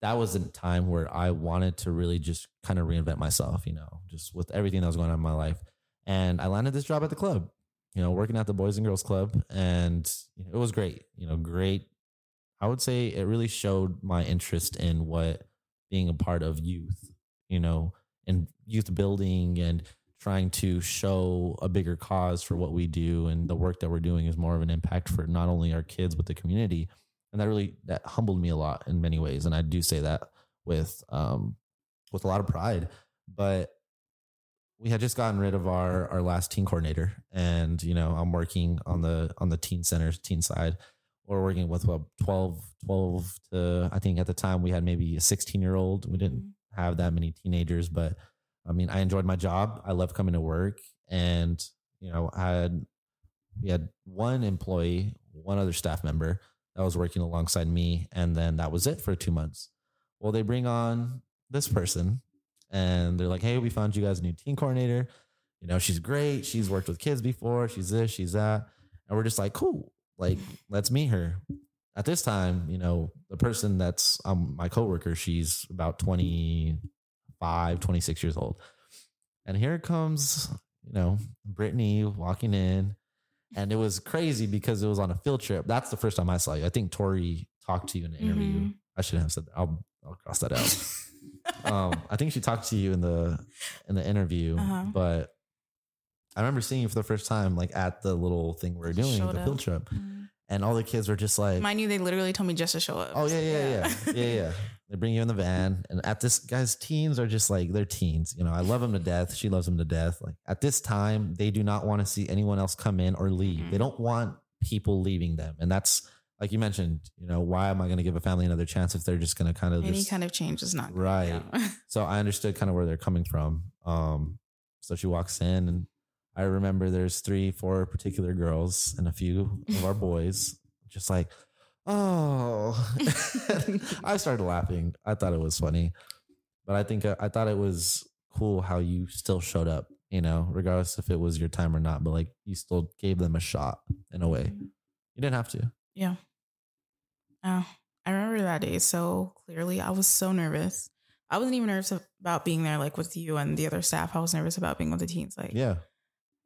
that was a time where I wanted to really just kind of reinvent myself, you know, just with everything that was going on in my life. And I landed this job at the club, you know, working at the Boys and Girls Club. And it was great, you know, great. I would say it really showed my interest in what being a part of youth, you know, and youth building and trying to show a bigger cause for what we do and the work that we're doing is more of an impact for not only our kids but the community and that really that humbled me a lot in many ways. And i do say that with um with a lot of pride. But we had just gotten rid of our our last teen coordinator. And you know i'm working on the on the teen center teen side. We're working with what 12 12 to i think at the time we had maybe a 16 year old we didn't Mhm. have that many teenagers, but I mean, I enjoyed my job. I loved coming to work, and you know, I had we had one employee, one other staff member that was working alongside me, and then that was it for two months. Well, they bring on this person, and they're like, "Hey, we found you guys a new teen coordinator. You know, she's great. She's worked with kids before. She's this, she's that." And we're just like, "Cool, like let's meet her." At this time, you know, the person that's um, my coworker, she's about 25, 26 years old. And here comes, you know, Brittany walking in. And it was crazy because it was on a field trip. That's the first time I saw you. I think Tori talked to you in the interview. Mhm. I shouldn't have said that. I'll I'll cross that out. (laughs) um, I think she talked to you in the in the interview, Uh-huh. but I remember seeing you for the first time like at the little thing we are doing, Showed the up. field trip, Mhm. And all the kids were just like, Mind you, they literally told me just to show up. "Oh yeah, yeah, yeah, yeah, yeah." (laughs) They bring you in the van, and at this, guys, teens are just like they're teens. You know, I love them to death. She loves them to death. Like at this time, they do not want to see anyone else come in or leave. Mhm. They don't want people leaving them, and that's like you mentioned. You know, why am I going to give a family another chance if they're just going to kind of Any just kind of change is not good. Right. (laughs) So I understood kind of where they're coming from. Um, so she walks in, and I remember there's three, four particular girls and a few of our boys, just like, oh. (laughs) I started laughing. I thought it was funny, but I think uh, I thought it was cool how you still showed up. You know, regardless if it was your time or not, but like you still gave them a shot in a way. You didn't have to. Yeah. Oh, I remember that day so clearly. I was so nervous. I wasn't even nervous about being there, like with you and the other staff. I was nervous about being with the teens, like Yeah.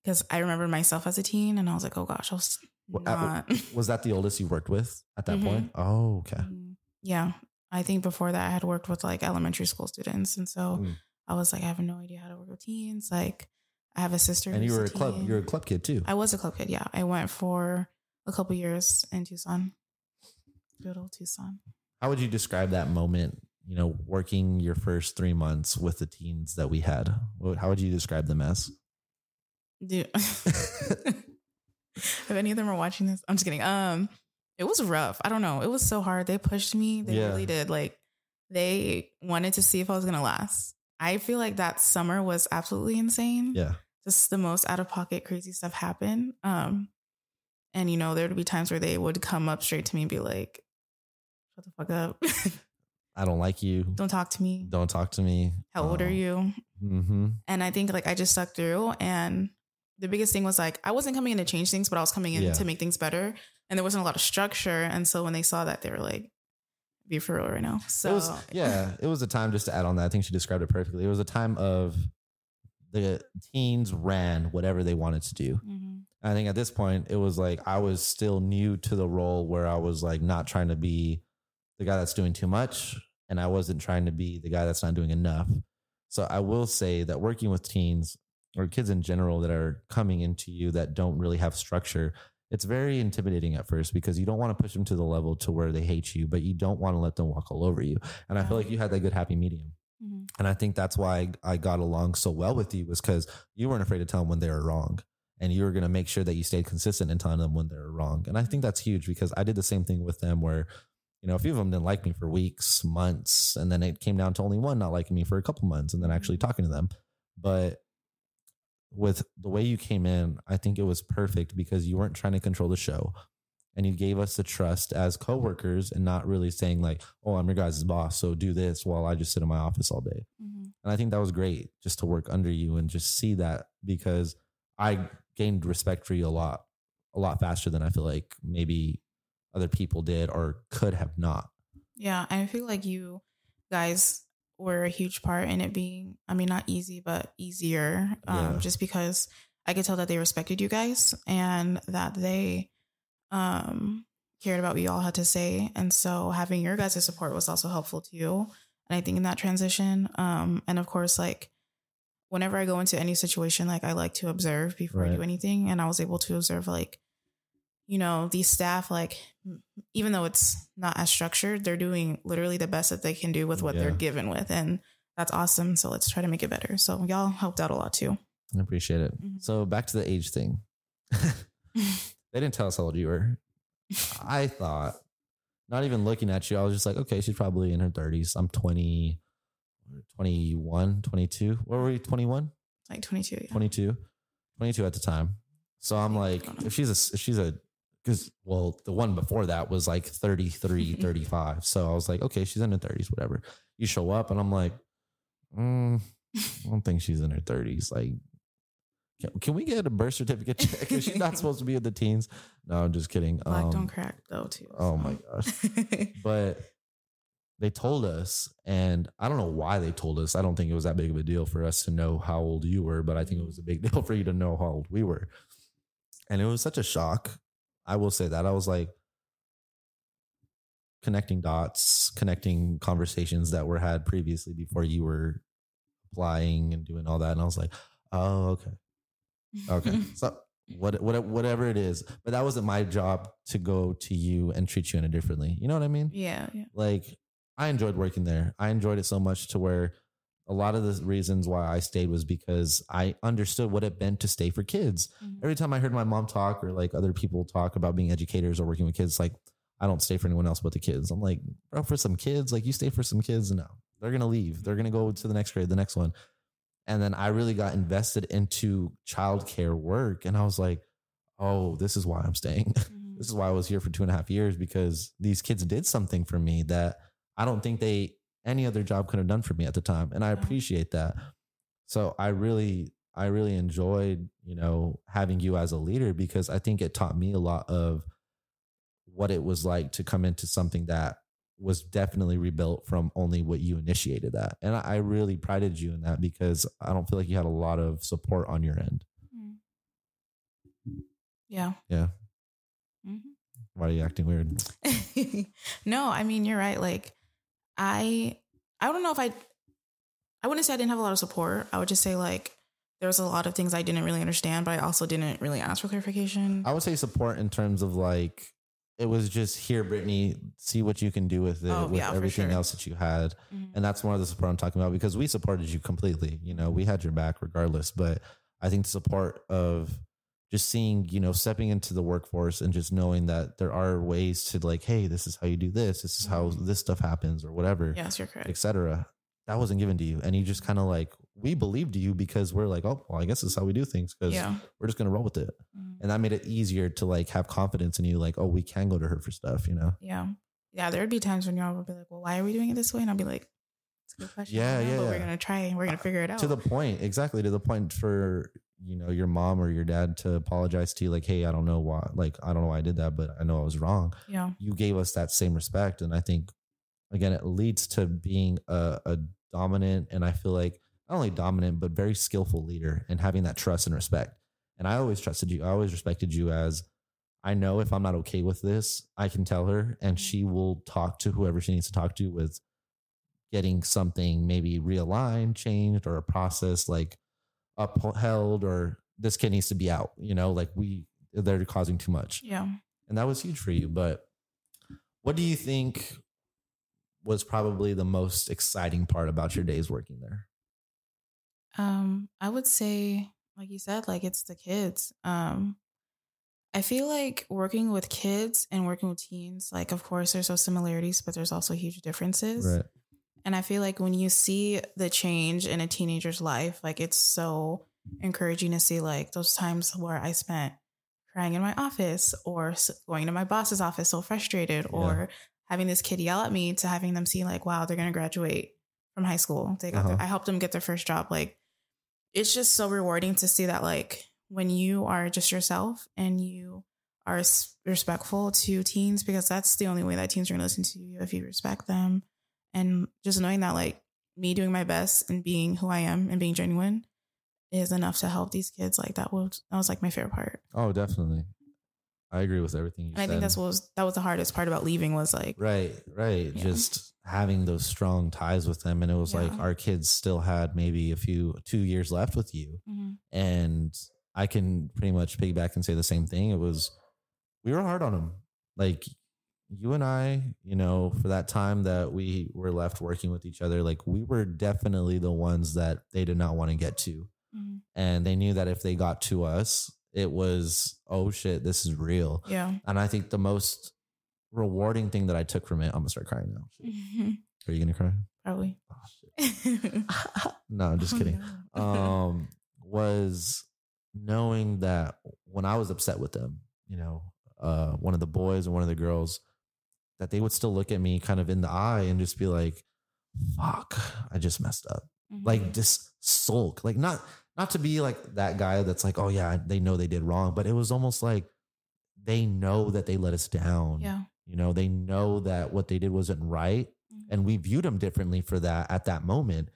Because I remember myself as a teen, and I was like, oh gosh, I was uh, not. (laughs) Was that the oldest you worked with at that Mhm. point? Oh, okay. Mm, yeah, I think before that I had worked with like elementary school students, and so Mm. I was like, I have no idea how to work with teens. Like, I have a sister, And you were a club. You're a club kid too. I was a club kid. Yeah, I went for a couple years in Tucson. Good old Tucson. How would you describe that moment? You know, working your first three months with the teens that we had. How would you describe them as? Dude, (laughs) if any of them are watching this, I'm just kidding. Um, it was rough. I don't know. It was so hard. They pushed me. They Yeah. really did. Like they wanted to see if I was gonna last. I feel like that summer was absolutely insane. Yeah. Just the most out of pocket crazy stuff happened. Um, and you know, there would be times where they would come up straight to me and be like, "Shut the fuck up! (laughs) I don't like you. don't talk to me. Don't talk to me. How old are you?" Mm-hmm. And I think like I just stuck through. And the biggest thing was like I wasn't coming in to change things, but I was coming in Yeah. to make things better. And there wasn't a lot of structure. And so when they saw that, they were like, "Be for real right now." So it was yeah. It was a time just to add on that. I think she described it perfectly. It was a time of the teens ran whatever they wanted to do. Mhm. I think at this point, it was like I was still new to the role where I was like not trying to be the guy that's doing too much, and I wasn't trying to be the guy that's not doing enough. So I will say that working with teens or kids in general that are coming into you that don't really have structure, it's very intimidating at first because you don't want to push them to the level to where they hate you, but you don't want to let them walk all over you. And I feel like you had that good happy medium. Mhm. And I think that's why I got along so well with you was because you weren't afraid to tell them when they were wrong. And you were going to make sure that you stayed consistent in telling them when they were wrong. And I think that's huge because I did the same thing with them where, you know, a few of them didn't like me for weeks, months. And then it came down to only one not liking me for a couple months and then actually talking to them. But with the way you came in, I think it was perfect because you weren't trying to control the show. And you gave us the trust as coworkers and not really saying like, "Oh, I'm your guys' boss, so do this while I just sit in my office all day." Mhm. And I think that was great just to work under you and just see that because I gained respect for you a lot, a lot faster than I feel like maybe other people did or could have not. Yeah, and I feel like you guys were a huge part in it being, I mean, not easy, but easier. Um, Yeah. Just because I could tell that they respected you guys and that they um, cared about what you all had to say. And so having your guys' support was also helpful too. And I think in that transition, um, and of course, like whenever I go into any situation, like I like to observe before I do anything. And I was able to observe, like, you know, these staff, like, even though it's not as structured, they're doing literally the best that they can do with what they're given with. And that's awesome. So let's try to make it better. So y'all helped out a lot too. I appreciate it. Mhm. So back to the age thing. (laughs) they didn't tell us how old you were. I thought, not even looking at you, I was just like, okay, she's probably in her 30s. I'm 20, 21, 22. What were we, 21? like 22. Yeah. 22 22 at the time so i'm like if she's a if she's a because well the one before that was like 33 (laughs) 35 so i was like okay she's in her 30s whatever. You show up and i'm like mm, i don't think she's in her 30s like can, can we get a birth certificate check? Because she's not supposed to be with the teens. No i'm just kidding. Black Um, don't crack though too. oh my gosh. (laughs) But they told us and i don't know why they told us. I don't think it was that big of a deal for us to know how old you were but i think it was a big (laughs) deal for you to know how old we were. And it was such a shock. I will say that. I was like connecting dots, connecting conversations that were had previously before you were applying and doing all that. And I was like, oh, okay. Okay. (laughs) so what, what, whatever it is, but that wasn't my job to go to you and treat you any differently. You know what I mean? yeah, yeah. Like I enjoyed working there. I enjoyed it so much to where a lot of the reasons why I stayed was because I understood what it meant to stay for kids. Mhm. Every time I heard my mom talk or like other people talk about being educators or working with kids, like I don't stay for anyone else but the kids. I'm like, bro, for some kids, like you stay for some kids. No, they're gonna leave. They're gonna go to the next grade, the next one. And then I really got invested into childcare work, and I was like, oh, this is why I'm staying. (laughs) Mhm. this is why I was here for two and a half years because these kids did something for me that I don't think they any other job could have done for me at the time. And I appreciate that. So I really, I really enjoyed, you know, having you as a leader because I think it taught me a lot of what it was like to come into something that was definitely rebuilt from only what you initiated that. And I, really prided you in that because I don't feel like you had a lot of support on your end. Mm. Yeah. Yeah. hmm Why are you acting weird? (laughs) no, I mean you're right. Like I I don't know if I I wouldn't say I didn't have a lot of support. I would just say like there was a lot of things I didn't really understand, but I also didn't really ask for clarification. I would say support in terms of like it was just here, Brittany, see what you can do with it, Oh, with yeah, everything sure. else that you had. Mhm. And that's one of the support I'm talking about because we supported you completely. You know, we had your back regardless. But I think the support of just seeing, you know, stepping into the workforce and just knowing that there are ways to like, hey, this is how you do this, this is how Mhm. this stuff happens or whatever, Yes, you're correct. etc. That wasn't given to you. And you just kind of like, we believed you because we're like, oh, well, I guess this is how we do things because Yeah. we're just going to roll with it Mhm. and that made it easier to like have confidence in you like oh we can go to her for stuff you know Yeah. Yeah. There would be times when y'all would be like, well, why are we doing it this way? And I'll be like, it's a good question. Yeah, yeah, But yeah. we're going to try and we're going to figure it out. to the point exactly to the point for you know your mom or your dad to apologize to you like hey i don't know why like i don't know why i did that but i know i was wrong. Yeah. you gave us that same respect and i think again it leads to being a, a dominant and i feel like not only dominant but very skillful leader and having that trust and respect. And i always trusted you i always respected you as i know if i'm not okay with this i can tell her and mm-hmm. she will talk to whoever she needs to talk to with getting something maybe realigned changed or a process like upheld or this kid needs to be out you know like we they're causing too much Yeah. and that was huge for you. But what do you think was probably the most exciting part about your days working there? Um, I would say, like you said, like it's the kids. Um, I feel like working with kids and working with teens, like of course there's those similarities, but there's also huge differences. Right. And I feel like when you see the change in a teenager's life, like it's so encouraging to see like those times where I spent crying in my office or going to my boss's office so frustrated Yeah. or having this kid yell at me to having them see like, wow, they're going to graduate from high school. They got Uh-huh. I helped them get their first job. Like it's just so rewarding to see that like when you are just yourself and you are respectful to teens because that's the only way that teens are going to listen to you if you respect them and just knowing that like me doing my best and being who I am and being genuine is enough to help these kids like that was that was like my favorite part Oh, definitely. I agree with everything you and I said. think that's what was that was the hardest part about leaving was like right, right. Yeah. Just having those strong ties with them. And it was like our kids still had maybe a few, two years left with you. mhm, And I can pretty much piggyback and say the same thing. It was, we were hard on them. Like you and I, you know, for that time that we were left working with each other, like we were definitely the ones that they did not want to get to. mhm. And they knew that if they got to us, it was, oh shit, this is real. yeah And I think the most rewarding thing that I took from it, I'm gonna start crying now. Mhm. (laughs) Are you gonna cry? probably Oh, (laughs) shit. no, I'm just (laughs) Oh, kidding. no. um, was knowing that when I was upset with them, you know, uh, one of the boys and one of the girls, that they would still look at me kind of in the eye and just be like, fuck, I just messed up. Mhm. Like just sulk. Like not not to be like that guy that's like, oh yeah, they know they did wrong, but it was almost like they know that they let us down. yeah You know, they know that what they did wasn't right Mhm. and we viewed them differently for that at that moment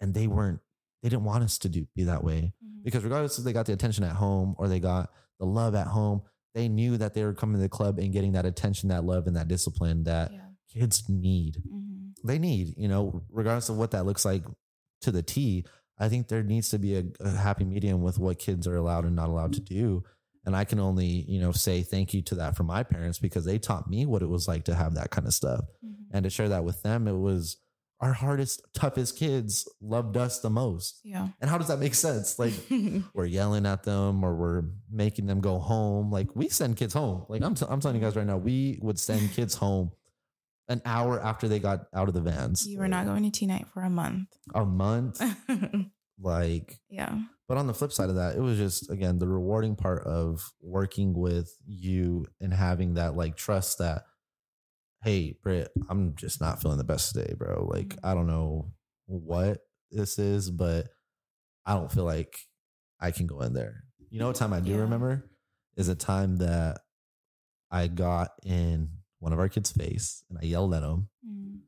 and they weren't they didn't want us to do be that way Mhm. because regardless if they got the attention at home or they got the love at home. They knew that they were coming to the club and getting that attention, that love, and that discipline that Yeah. kids need. hmm They need, you know, regardless of what that looks like to the T. I think there needs to be a, a happy medium with what kids are allowed and not allowed to do. And I can only, you know, say thank you to that from my parents because they taught me what it was like to have that kind of stuff. hmm And to share that with them, it was our hardest, toughest kids loved us the most. Yeah. And how does that make sense? Like (laughs) we're yelling at them or we're making them go home. Like we send kids home. Like I'm, t- I'm telling you guys right now, we would send kids home an hour after they got out of the vans. you were not going to teen night for a month. a month. (laughs) Like, yeah. but on the flip side of that, it was just again the rewarding part of working with you and having that like trust that, hey, Britt, I'm just not feeling the best today, bro. Like, Mhm. I don't know what this is, but I don't feel like I can go in there. You know what time I do Yeah. remember is a time that I got in one of our kids' face and I yelled at him. Mm,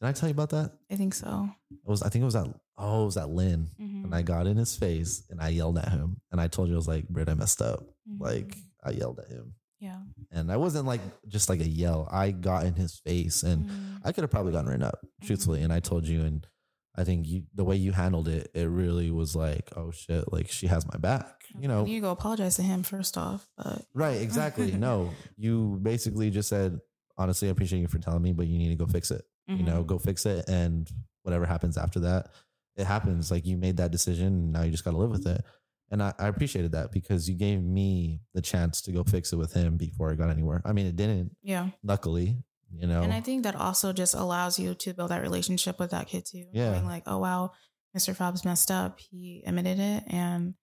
Did I tell you about that? I think so. It was I think it was at oh it was at Lynn. Mhm. And I got in his face and I yelled at him. And I told you, I was like, Britt, I messed up. Mhm. Like, I yelled at him. Yeah. And I wasn't like just like a yell. I got in his face and Mm, I could have probably gotten written up, truthfully. And I told you, and I think you, the way you handled it, it really was like, oh shit, like she has my back, you know? You go apologize to him first off, but Right, exactly. (laughs) no, you basically just said, honestly, I appreciate you for telling me, but you need to go fix it. You know, Mhm. go fix it. And whatever happens after that, it happens. Like you made that decision and now you just got to live with it. And I, I appreciated that because you gave me the chance to go fix it with him before it got anywhere. I mean, it didn't, yeah. luckily, you know. And I think that also just allows you to build that relationship with that kid too. Yeah. Knowing like, oh wow, Mr. Fobbs messed up. He admitted it and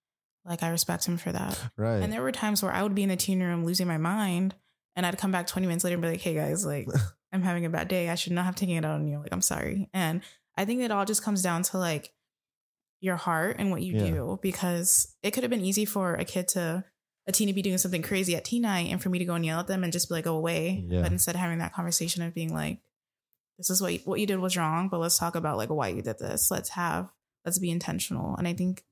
like I respect him for that. right. And there were times where I would be in the teen room losing my mind and I'd come back 20 minutes later and be like, hey guys, like (laughs) I'm having a bad day. I should not have taken it out on you. Like, I'm sorry. And I think it all just comes down to like your heart and what you Yeah. do because it could have been easy for a kid to a teen to be doing something crazy at teen night and for me to go and yell at them and just be like, oh, go away. Yeah. But instead having that conversation of being like, this is what you, what you did was wrong, but let's talk about like why you did this. Let's have let's be intentional. And I think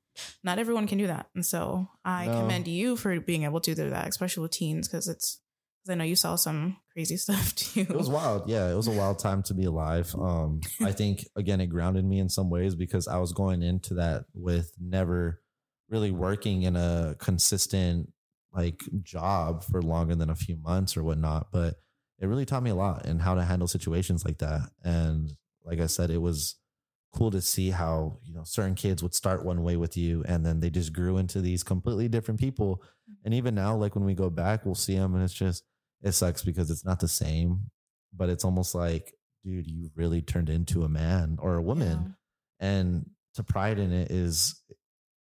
not everyone can do that. And so I No. commend you for being able to do that, especially with teens, because it's because I know you saw some crazy (laughs) stuff too. it was wild. Yeah, it was a wild time to be alive. Um, I think again, it grounded me in some ways because I was going into that with never really working in a consistent like job for longer than a few months or whatnot. But it really taught me a lot and how to handle situations like that. And like I said, it was cool to see how you know certain kids would start one way with you and then they just grew into these completely different people and even now like when we go back we'll see them and it's just it sucks because it's not the same but it's almost like dude you really turned into a man or a woman and to pride in it is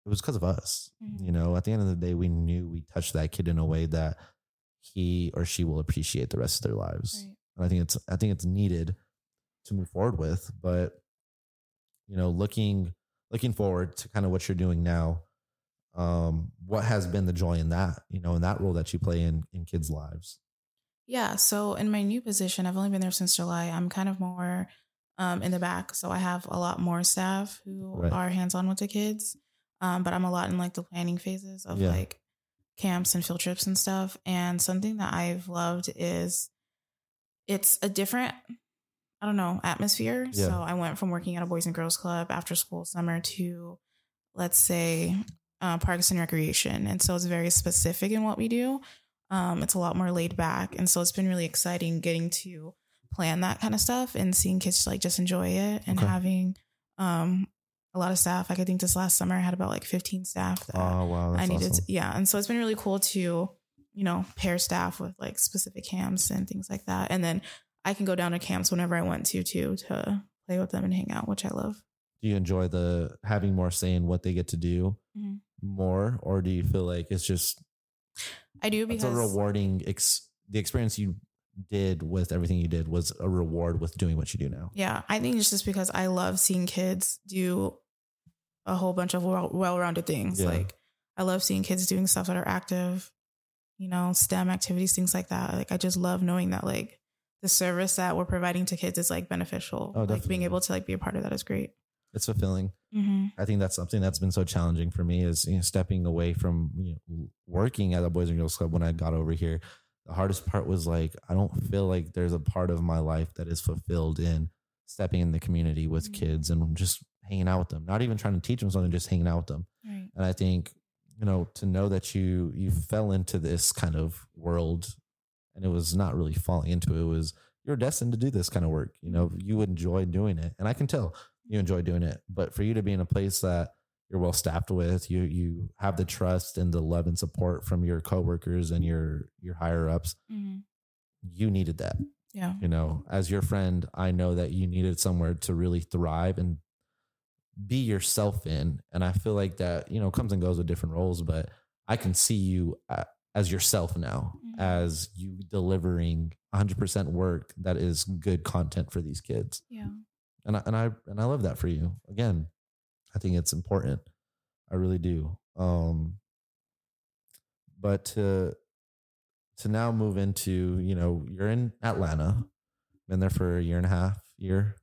it was because of us Mhm. you know at the end of the day we knew we touched that kid in a way that he or she will appreciate the rest of their lives Right. and I think it's I think it's needed to move forward with. But you know, looking looking forward to kind of what you're doing now, um, what has been the joy in that, you know, in that role that you play in in kids' lives? Yeah. So in my new position, I've only been there since July. I'm kind of more um, in the back. So I have a lot more staff who Right. are hands on with the kids. Um, but I'm a lot in like the planning phases of Yeah. like camps and field trips and stuff. And something that I've loved is it's a different, I don't know, atmosphere. Yeah. So I went from working at a Boys and Girls Club after school summer to, let's say, uh, Parks and Recreation. And so it's very specific in what we do. Um, it's a lot more laid back. And so it's been really exciting getting to plan that kind of stuff and seeing kids like just enjoy it and Okay. having um, a lot of staff. Like I think this last summer I had about like 15 staff that Oh wow, that's I needed awesome. to, yeah. And so it's been really cool to, you know, pair staff with like specific camps and things like that. And then I can go down to camps whenever I want to too to play with them and hang out, which I love. Do you enjoy the having more say in what they get to do Mhm. more, or do you feel like it's just I do because it's a rewarding ex- the experience you did with everything you did was a reward with doing what you do now? Yeah, I think it's just because I love seeing kids do a whole bunch of well rounded things. Yeah. Like I love seeing kids doing stuff that are active, you know, STEM activities, things like that. Like I just love knowing that like the service that we're providing to kids is like beneficial. Oh, like being able to like be a part of that is great. It's fulfilling. hmm I think that's something that's been so challenging for me is you know, stepping away from you know, working at a Boys and Girls Club when I got over here. The hardest part was like, I don't feel like there's a part of my life that is fulfilled in stepping in the community with Mhm. kids and just hanging out with them, not even trying to teach them something, just hanging out with them. Right. And I think, you know, to know that you, you fell into this kind of world and it was not really falling into it, it was you're destined to do this kind of work. You know, you enjoy doing it. And I can tell you enjoy doing it. But for you to be in a place that you're well staffed with, you you have the trust and the love and support from your coworkers and your your higher ups, hmm you needed that. Yeah. You know, as your friend, I know that you needed somewhere to really thrive and be yourself in. And I feel like that, you know, comes and goes with different roles, but I can see you as yourself now, Mhm. as you delivering 100% work that is good content for these kids Yeah. And I and I and I love that for you. Again, I think it's important. I really do. Um but to to now move into, you know, you're in Atlanta, been there for a year and a half, year,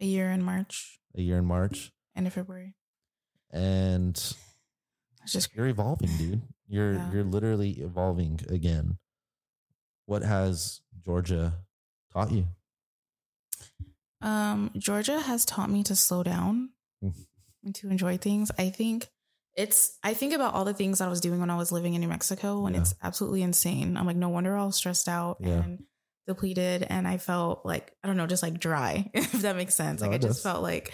A year in March, a year in March, end of February. and It's just you're evolving, dude. You're Yeah. you're literally evolving again. What has Georgia taught you? Um, Georgia has taught me to slow down Mm. and to enjoy things. I think it's I think about all the things I was doing when I was living in New Mexico and Yeah. it's absolutely insane. I'm like, no wonder I was stressed out Yeah. and depleted and I felt like I don't know, just like dry, (laughs) if that makes sense. No, like I just does. felt like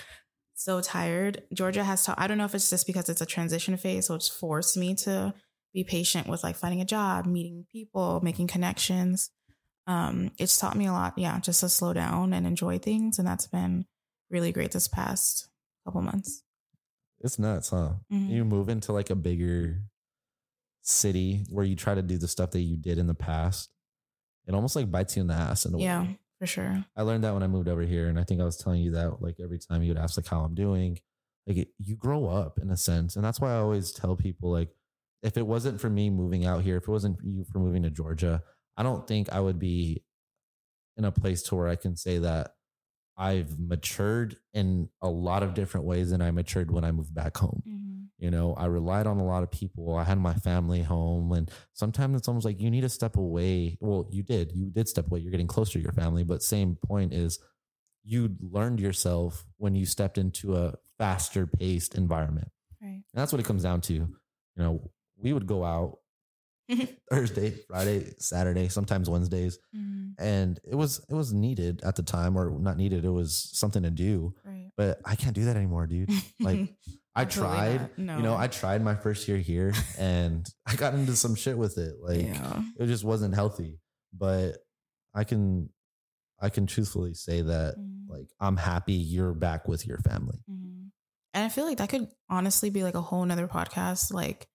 so tired. Georgia has taught I don't know if it's just because it's a transition phase, so it's forced me to be patient with like finding a job, meeting people, making connections um it's taught me a lot yeah just to slow down and enjoy things and that's been really great this past couple months It's nuts, huh? Mhm. You move into like a bigger city where you try to do the stuff that you did in the past. It almost like bites you in the ass in a yeah way. for sure I learned that when I moved over here, and I think I was telling you that like every time you would ask like how I'm doing, like it, you grow up in a sense, and that's why I always tell people like if it wasn't for me moving out here, if it wasn't for you for moving to Georgia, I don't think I would be in a place to where I can say that I've matured in a lot of different ways than I matured when I moved back home. Mm-hmm. You know, I relied on a lot of people. I had my family home, and sometimes it's almost like you need to step away. Well, you did. You did step away. You're getting closer to your family, but same point is you learned yourself when you stepped into a faster paced environment. right And that's what it comes down to. You know, we would go out (laughs) Thursday, Friday, Saturday, sometimes Wednesdays, Mhm. and it was it was needed at the time, or not needed. It was something to do. right But I can't do that anymore, dude. Like, (laughs) I tried. no You know, I tried my first year here, (laughs) and I got into some shit with it. Like, yeah it just wasn't healthy. But I can, I can truthfully say that, Mhm. like, I'm happy you're back with your family. Mhm. and i feel like that could honestly be like a whole nother podcast like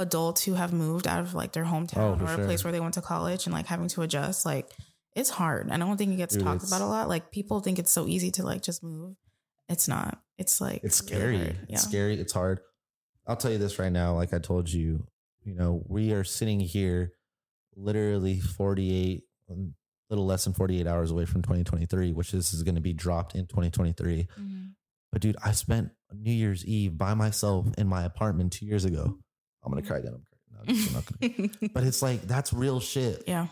adults who have moved out of like their hometown Oh, or a sure. place where they went to college and like having to adjust like it's hard and i don't think it gets Dude, talked about a lot like people think it's so easy to like just move it's not it's like It's really scary. It's scary. It's hard. I'll tell you this right now. Like I told you, you know, we are sitting here literally 48, a little less than 48 hours away from 2023, which this is going to be dropped in 2023. Mhm. But dude, I spent New Year's Eve by myself in my apartment two years ago. I'm gonna cry again. I'm crying. No, I'm not gonna. (laughs) But it's like that's real shit. yeah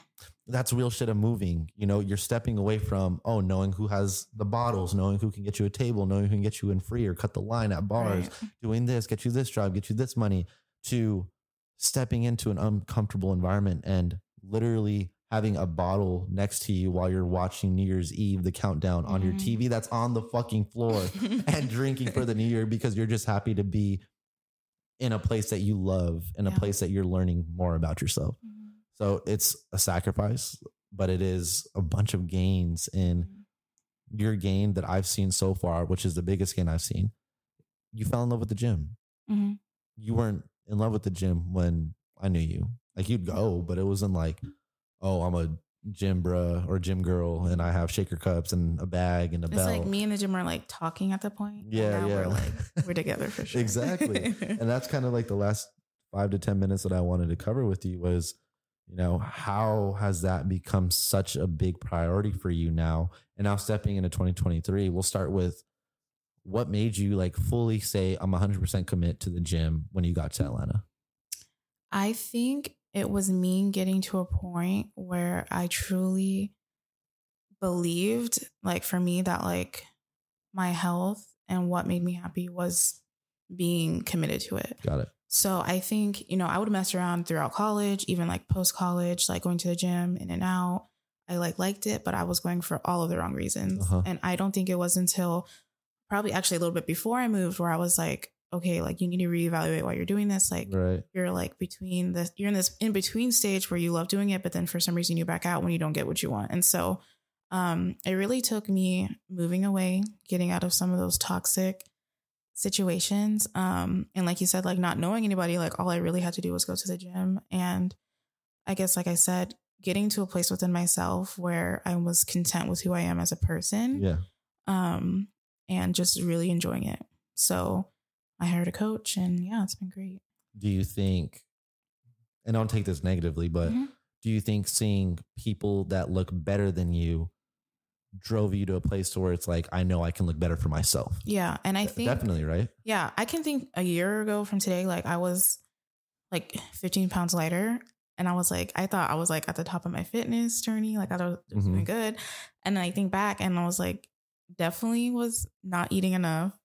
That's real shit of moving. You know, you're stepping away from oh, knowing who has the bottles, knowing who can get you a table, knowing who can get you in free or cut the line at bars, right. (laughs) doing this, get you this job, get you this money, to stepping into an uncomfortable environment and literally having a bottle next to you while you're watching New Year's Eve, the countdown on your Mhm. TV that's on the fucking floor (laughs) and drinking for the new year because you're just happy to be in a place that you love, in a Yeah. place that you're learning more about yourself. Mhm. So it's a sacrifice, but it is a bunch of gains in your gain that I've seen so far, which is the biggest gain I've seen. You fell in love with the gym. Mhm. You weren't in love with the gym when I knew you. Like you'd go, but it wasn't like, oh, I'm a gym bruh or gym girl and I have shaker cups and a bag and a It's belt. like me and the gym are like talking at the point. Yeah, now yeah. We're like we're (laughs) together for sure. Exactly. (laughs) and that's kind of like the last five to 10 minutes that I wanted to cover with you was, you know, how has that become such a big priority for you now? And now stepping into 2023, we'll start with what made you like fully say I'm 100% commit to the gym when you got to Atlanta? I think it was me getting to a point where I truly believed, like for me, that like my health and what made me happy was being committed to it. Got it. So I think, you know, I would mess around throughout college, even like post college, like going to the gym in and out. I like liked it, but I was going for all of the wrong reasons. Uh-huh. And I don't think it was until probably actually a little bit before I moved where I was like, okay, like you need to reevaluate why you're doing this. Like Right. you're like between this, you're in this in between stage where you love doing it, but then for some reason you back out when you don't get what you want. And so um it really took me moving away, getting out of some of those toxic situations. Um and like you said, like not knowing anybody, like all I really had to do was go to the gym. And I guess like I said, getting to a place within myself where I was content with who I am as a person Yeah. um, and just really enjoying it. So I hired a coach, and yeah, it's been great. Do you think, and don't take this negatively, but Mhm. do you think seeing people that look better than you drove you to a place to where it's like, I know I can look better for myself? Yeah, and I think Definitely, right? yeah, I can think a year ago from today, like I was like 15 pounds lighter. And I was like, I thought I was like at the top of my fitness journey. Like I was doing good. And then I think back and I was like, definitely was not eating enough,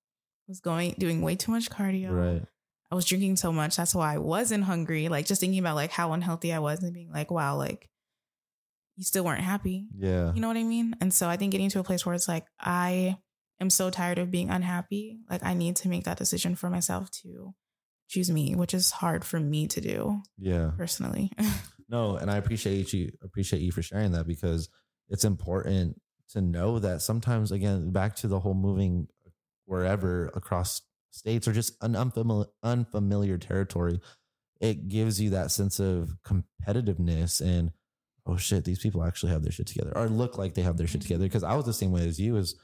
was going, doing way too much cardio. Right. I was drinking so much. That's why I wasn't hungry. Like just thinking about like how unhealthy I was and being like, wow, like you still weren't happy. Yeah. You know what I mean? And so I think getting to a place where it's like, I am so tired of being unhappy. Like I need to make that decision for myself to choose me, which is hard for me to do Yeah. personally. (laughs) No, and I appreciate you appreciate you for sharing that because it's important to know that sometimes again back to the whole moving wherever across states or just an unfamiliar unfamiliar territory, it gives you that sense of competitiveness and oh shit, these people actually have their shit together or look like they have their shit Mhm. together. Because I was the same way as you as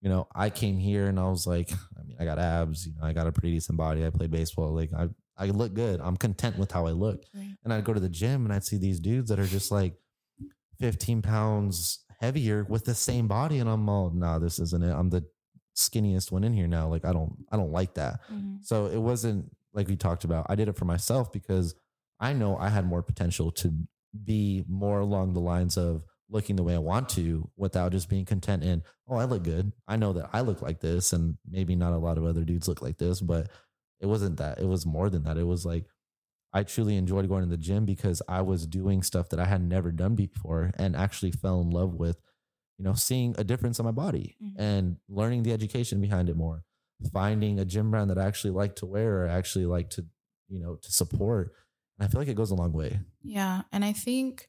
you know, I came here and I was like, I mean, I got abs, you know, I got a pretty decent body. I played baseball. Like I I look good. I'm content with how I look. Right. And I'd go to the gym and I'd see these dudes that are just like 15 pounds heavier with the same body. And I'm all, nah, this isn't it. I'm the skinniest one in here now. Like I don't, I don't like that. Mhm. So it wasn't like we talked about. I did it for myself because I know I had more potential to be more along the lines of looking the way I want to without just being content in, oh, I look good. I know that I look like this and maybe not a lot of other dudes look like this, but it wasn't that. It was more than that. It was like I truly enjoyed going to the gym because I was doing stuff that I had never done before and actually fell in love with, you know, seeing a difference in my body Mhm. and learning the education behind it more, finding a gym brand that I actually like to wear or actually like to, you know, to support. And I feel like it goes a long way. Yeah. And I think,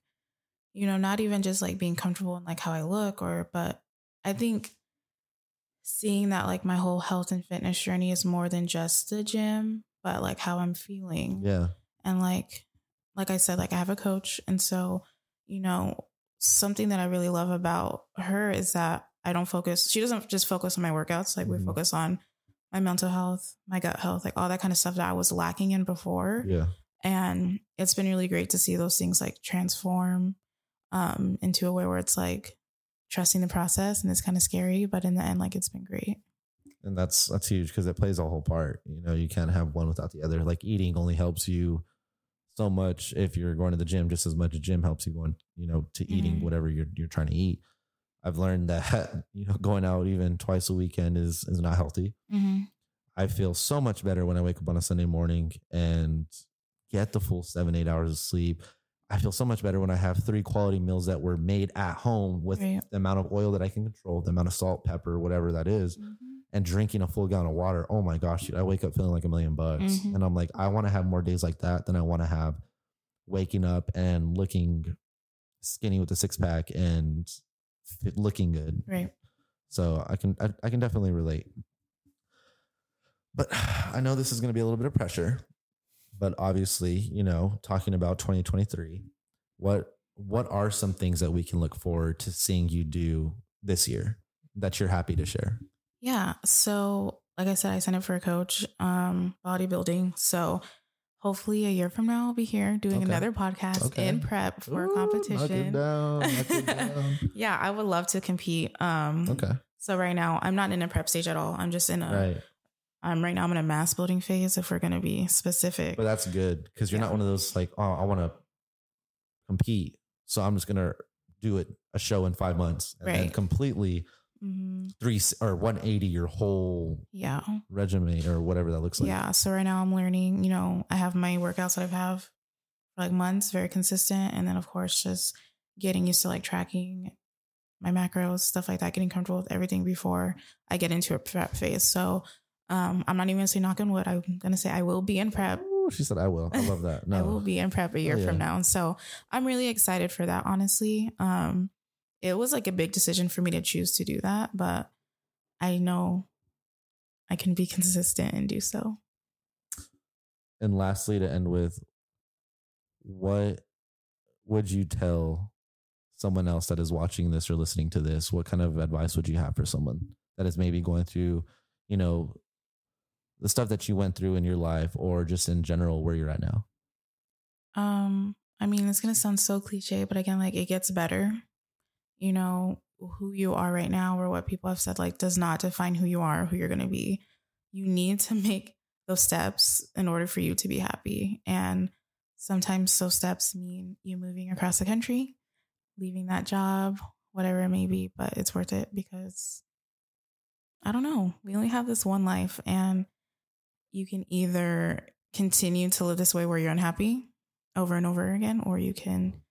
you know, not even just like being comfortable in like how I look or, but I think seeing that like my whole health and fitness journey is more than just the gym, but like how I'm feeling. Yeah. And like, like I said, like I have a coach. And so, you know, something that I really love about her is that I don't focus, she doesn't just focus on my workouts. Like Mhm. we focus on my mental health, my gut health, like all that kind of stuff that I was lacking in before. Yeah. And it's been really great to see those things like transform um, into a way where it's like trusting the process and it's kind of scary, but in the end, like it's been great. and that's that's huge because it plays a whole part you know you can't have one without the other like eating only helps you so much if you're going to the gym just as much as gym helps you going you know to eating Mhm. whatever you're you're trying to eat i've learned that (laughs) you know going out even twice a weekend is is not healthy Mm-hmm. i feel so much better when i wake up on a sunday morning and get the full seven eight hours of sleep i feel so much better when i have three quality meals that were made at home with Right. the amount of oil that i can control the amount of salt pepper whatever that is Mm-hmm. And drinking a full gallon of water. Oh my gosh, dude, I wake up feeling like a million bucks. Mhm. And I'm like, I want to have more days like that than I want to have waking up and looking skinny with a six pack and fit, looking good. Right. So I can I, I can definitely relate. But (sighs) I know this is going to be a little bit of pressure. But obviously, you know, talking about 2023, what what are some things that we can look forward to seeing you do this year that you're happy to share? Yeah. So, like I said, I signed up for a coach, um, bodybuilding. So, hopefully, a year from now, I'll be here doing Okay. another podcast Okay. in prep for Ooh, a competition. down, knock it (laughs) down. yeah, I would love to compete. Um, Okay. So right now, I'm not in a prep stage at all. I'm just in a. Right. Um, right now, I'm in a mass building phase. If we're gonna be specific, But that's good because you're Yeah. not one of those like, oh, I want to compete, so I'm just gonna do it a show in five months and then completely hmm three or 180 your whole yeah, regimen or whatever that looks like. yeah. So right now, I'm learning. You know, I have my workouts that I've have for like months, very consistent, and then of course, just getting used to like tracking my macros, stuff like that, getting comfortable with everything before I get into a prep phase. So. Um, I'm not even gonna say knock on wood. I'm gonna say I will be in prep. Ooh, she said, "I will." I love that. (laughs) No, I will be in prep a year Oh, from now. So I'm really excited for that, honestly. Um, it was like a big decision for me to choose to do that, but I know I can be (laughs) consistent and do so. And lastly, to end with, what would you tell someone else that is watching this or listening to this? What kind of advice would you have for someone that is maybe going through, you know, the stuff that you went through in your life or just in general where you're at now? Um, I mean, it's gonna sound so cliche, but again, like it gets better. You know, who you are right now or what people have said like does not define who you are, who you're gonna be. You need to make those steps in order for you to be happy. And sometimes those steps mean you moving across the country, leaving that job, whatever it may be, but it's worth it because I don't know. We only have this one life and you can either continue to live this way where you're unhappy over and over again, or you can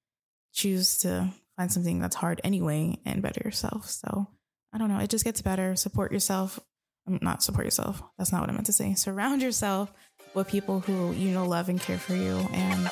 choose to find something that's hard anyway and better yourself. So I don't know. It just gets better. Support yourself. Um, Not support yourself. That's not what I meant to say. (laughs) Surround yourself with people who you know love and care for you, and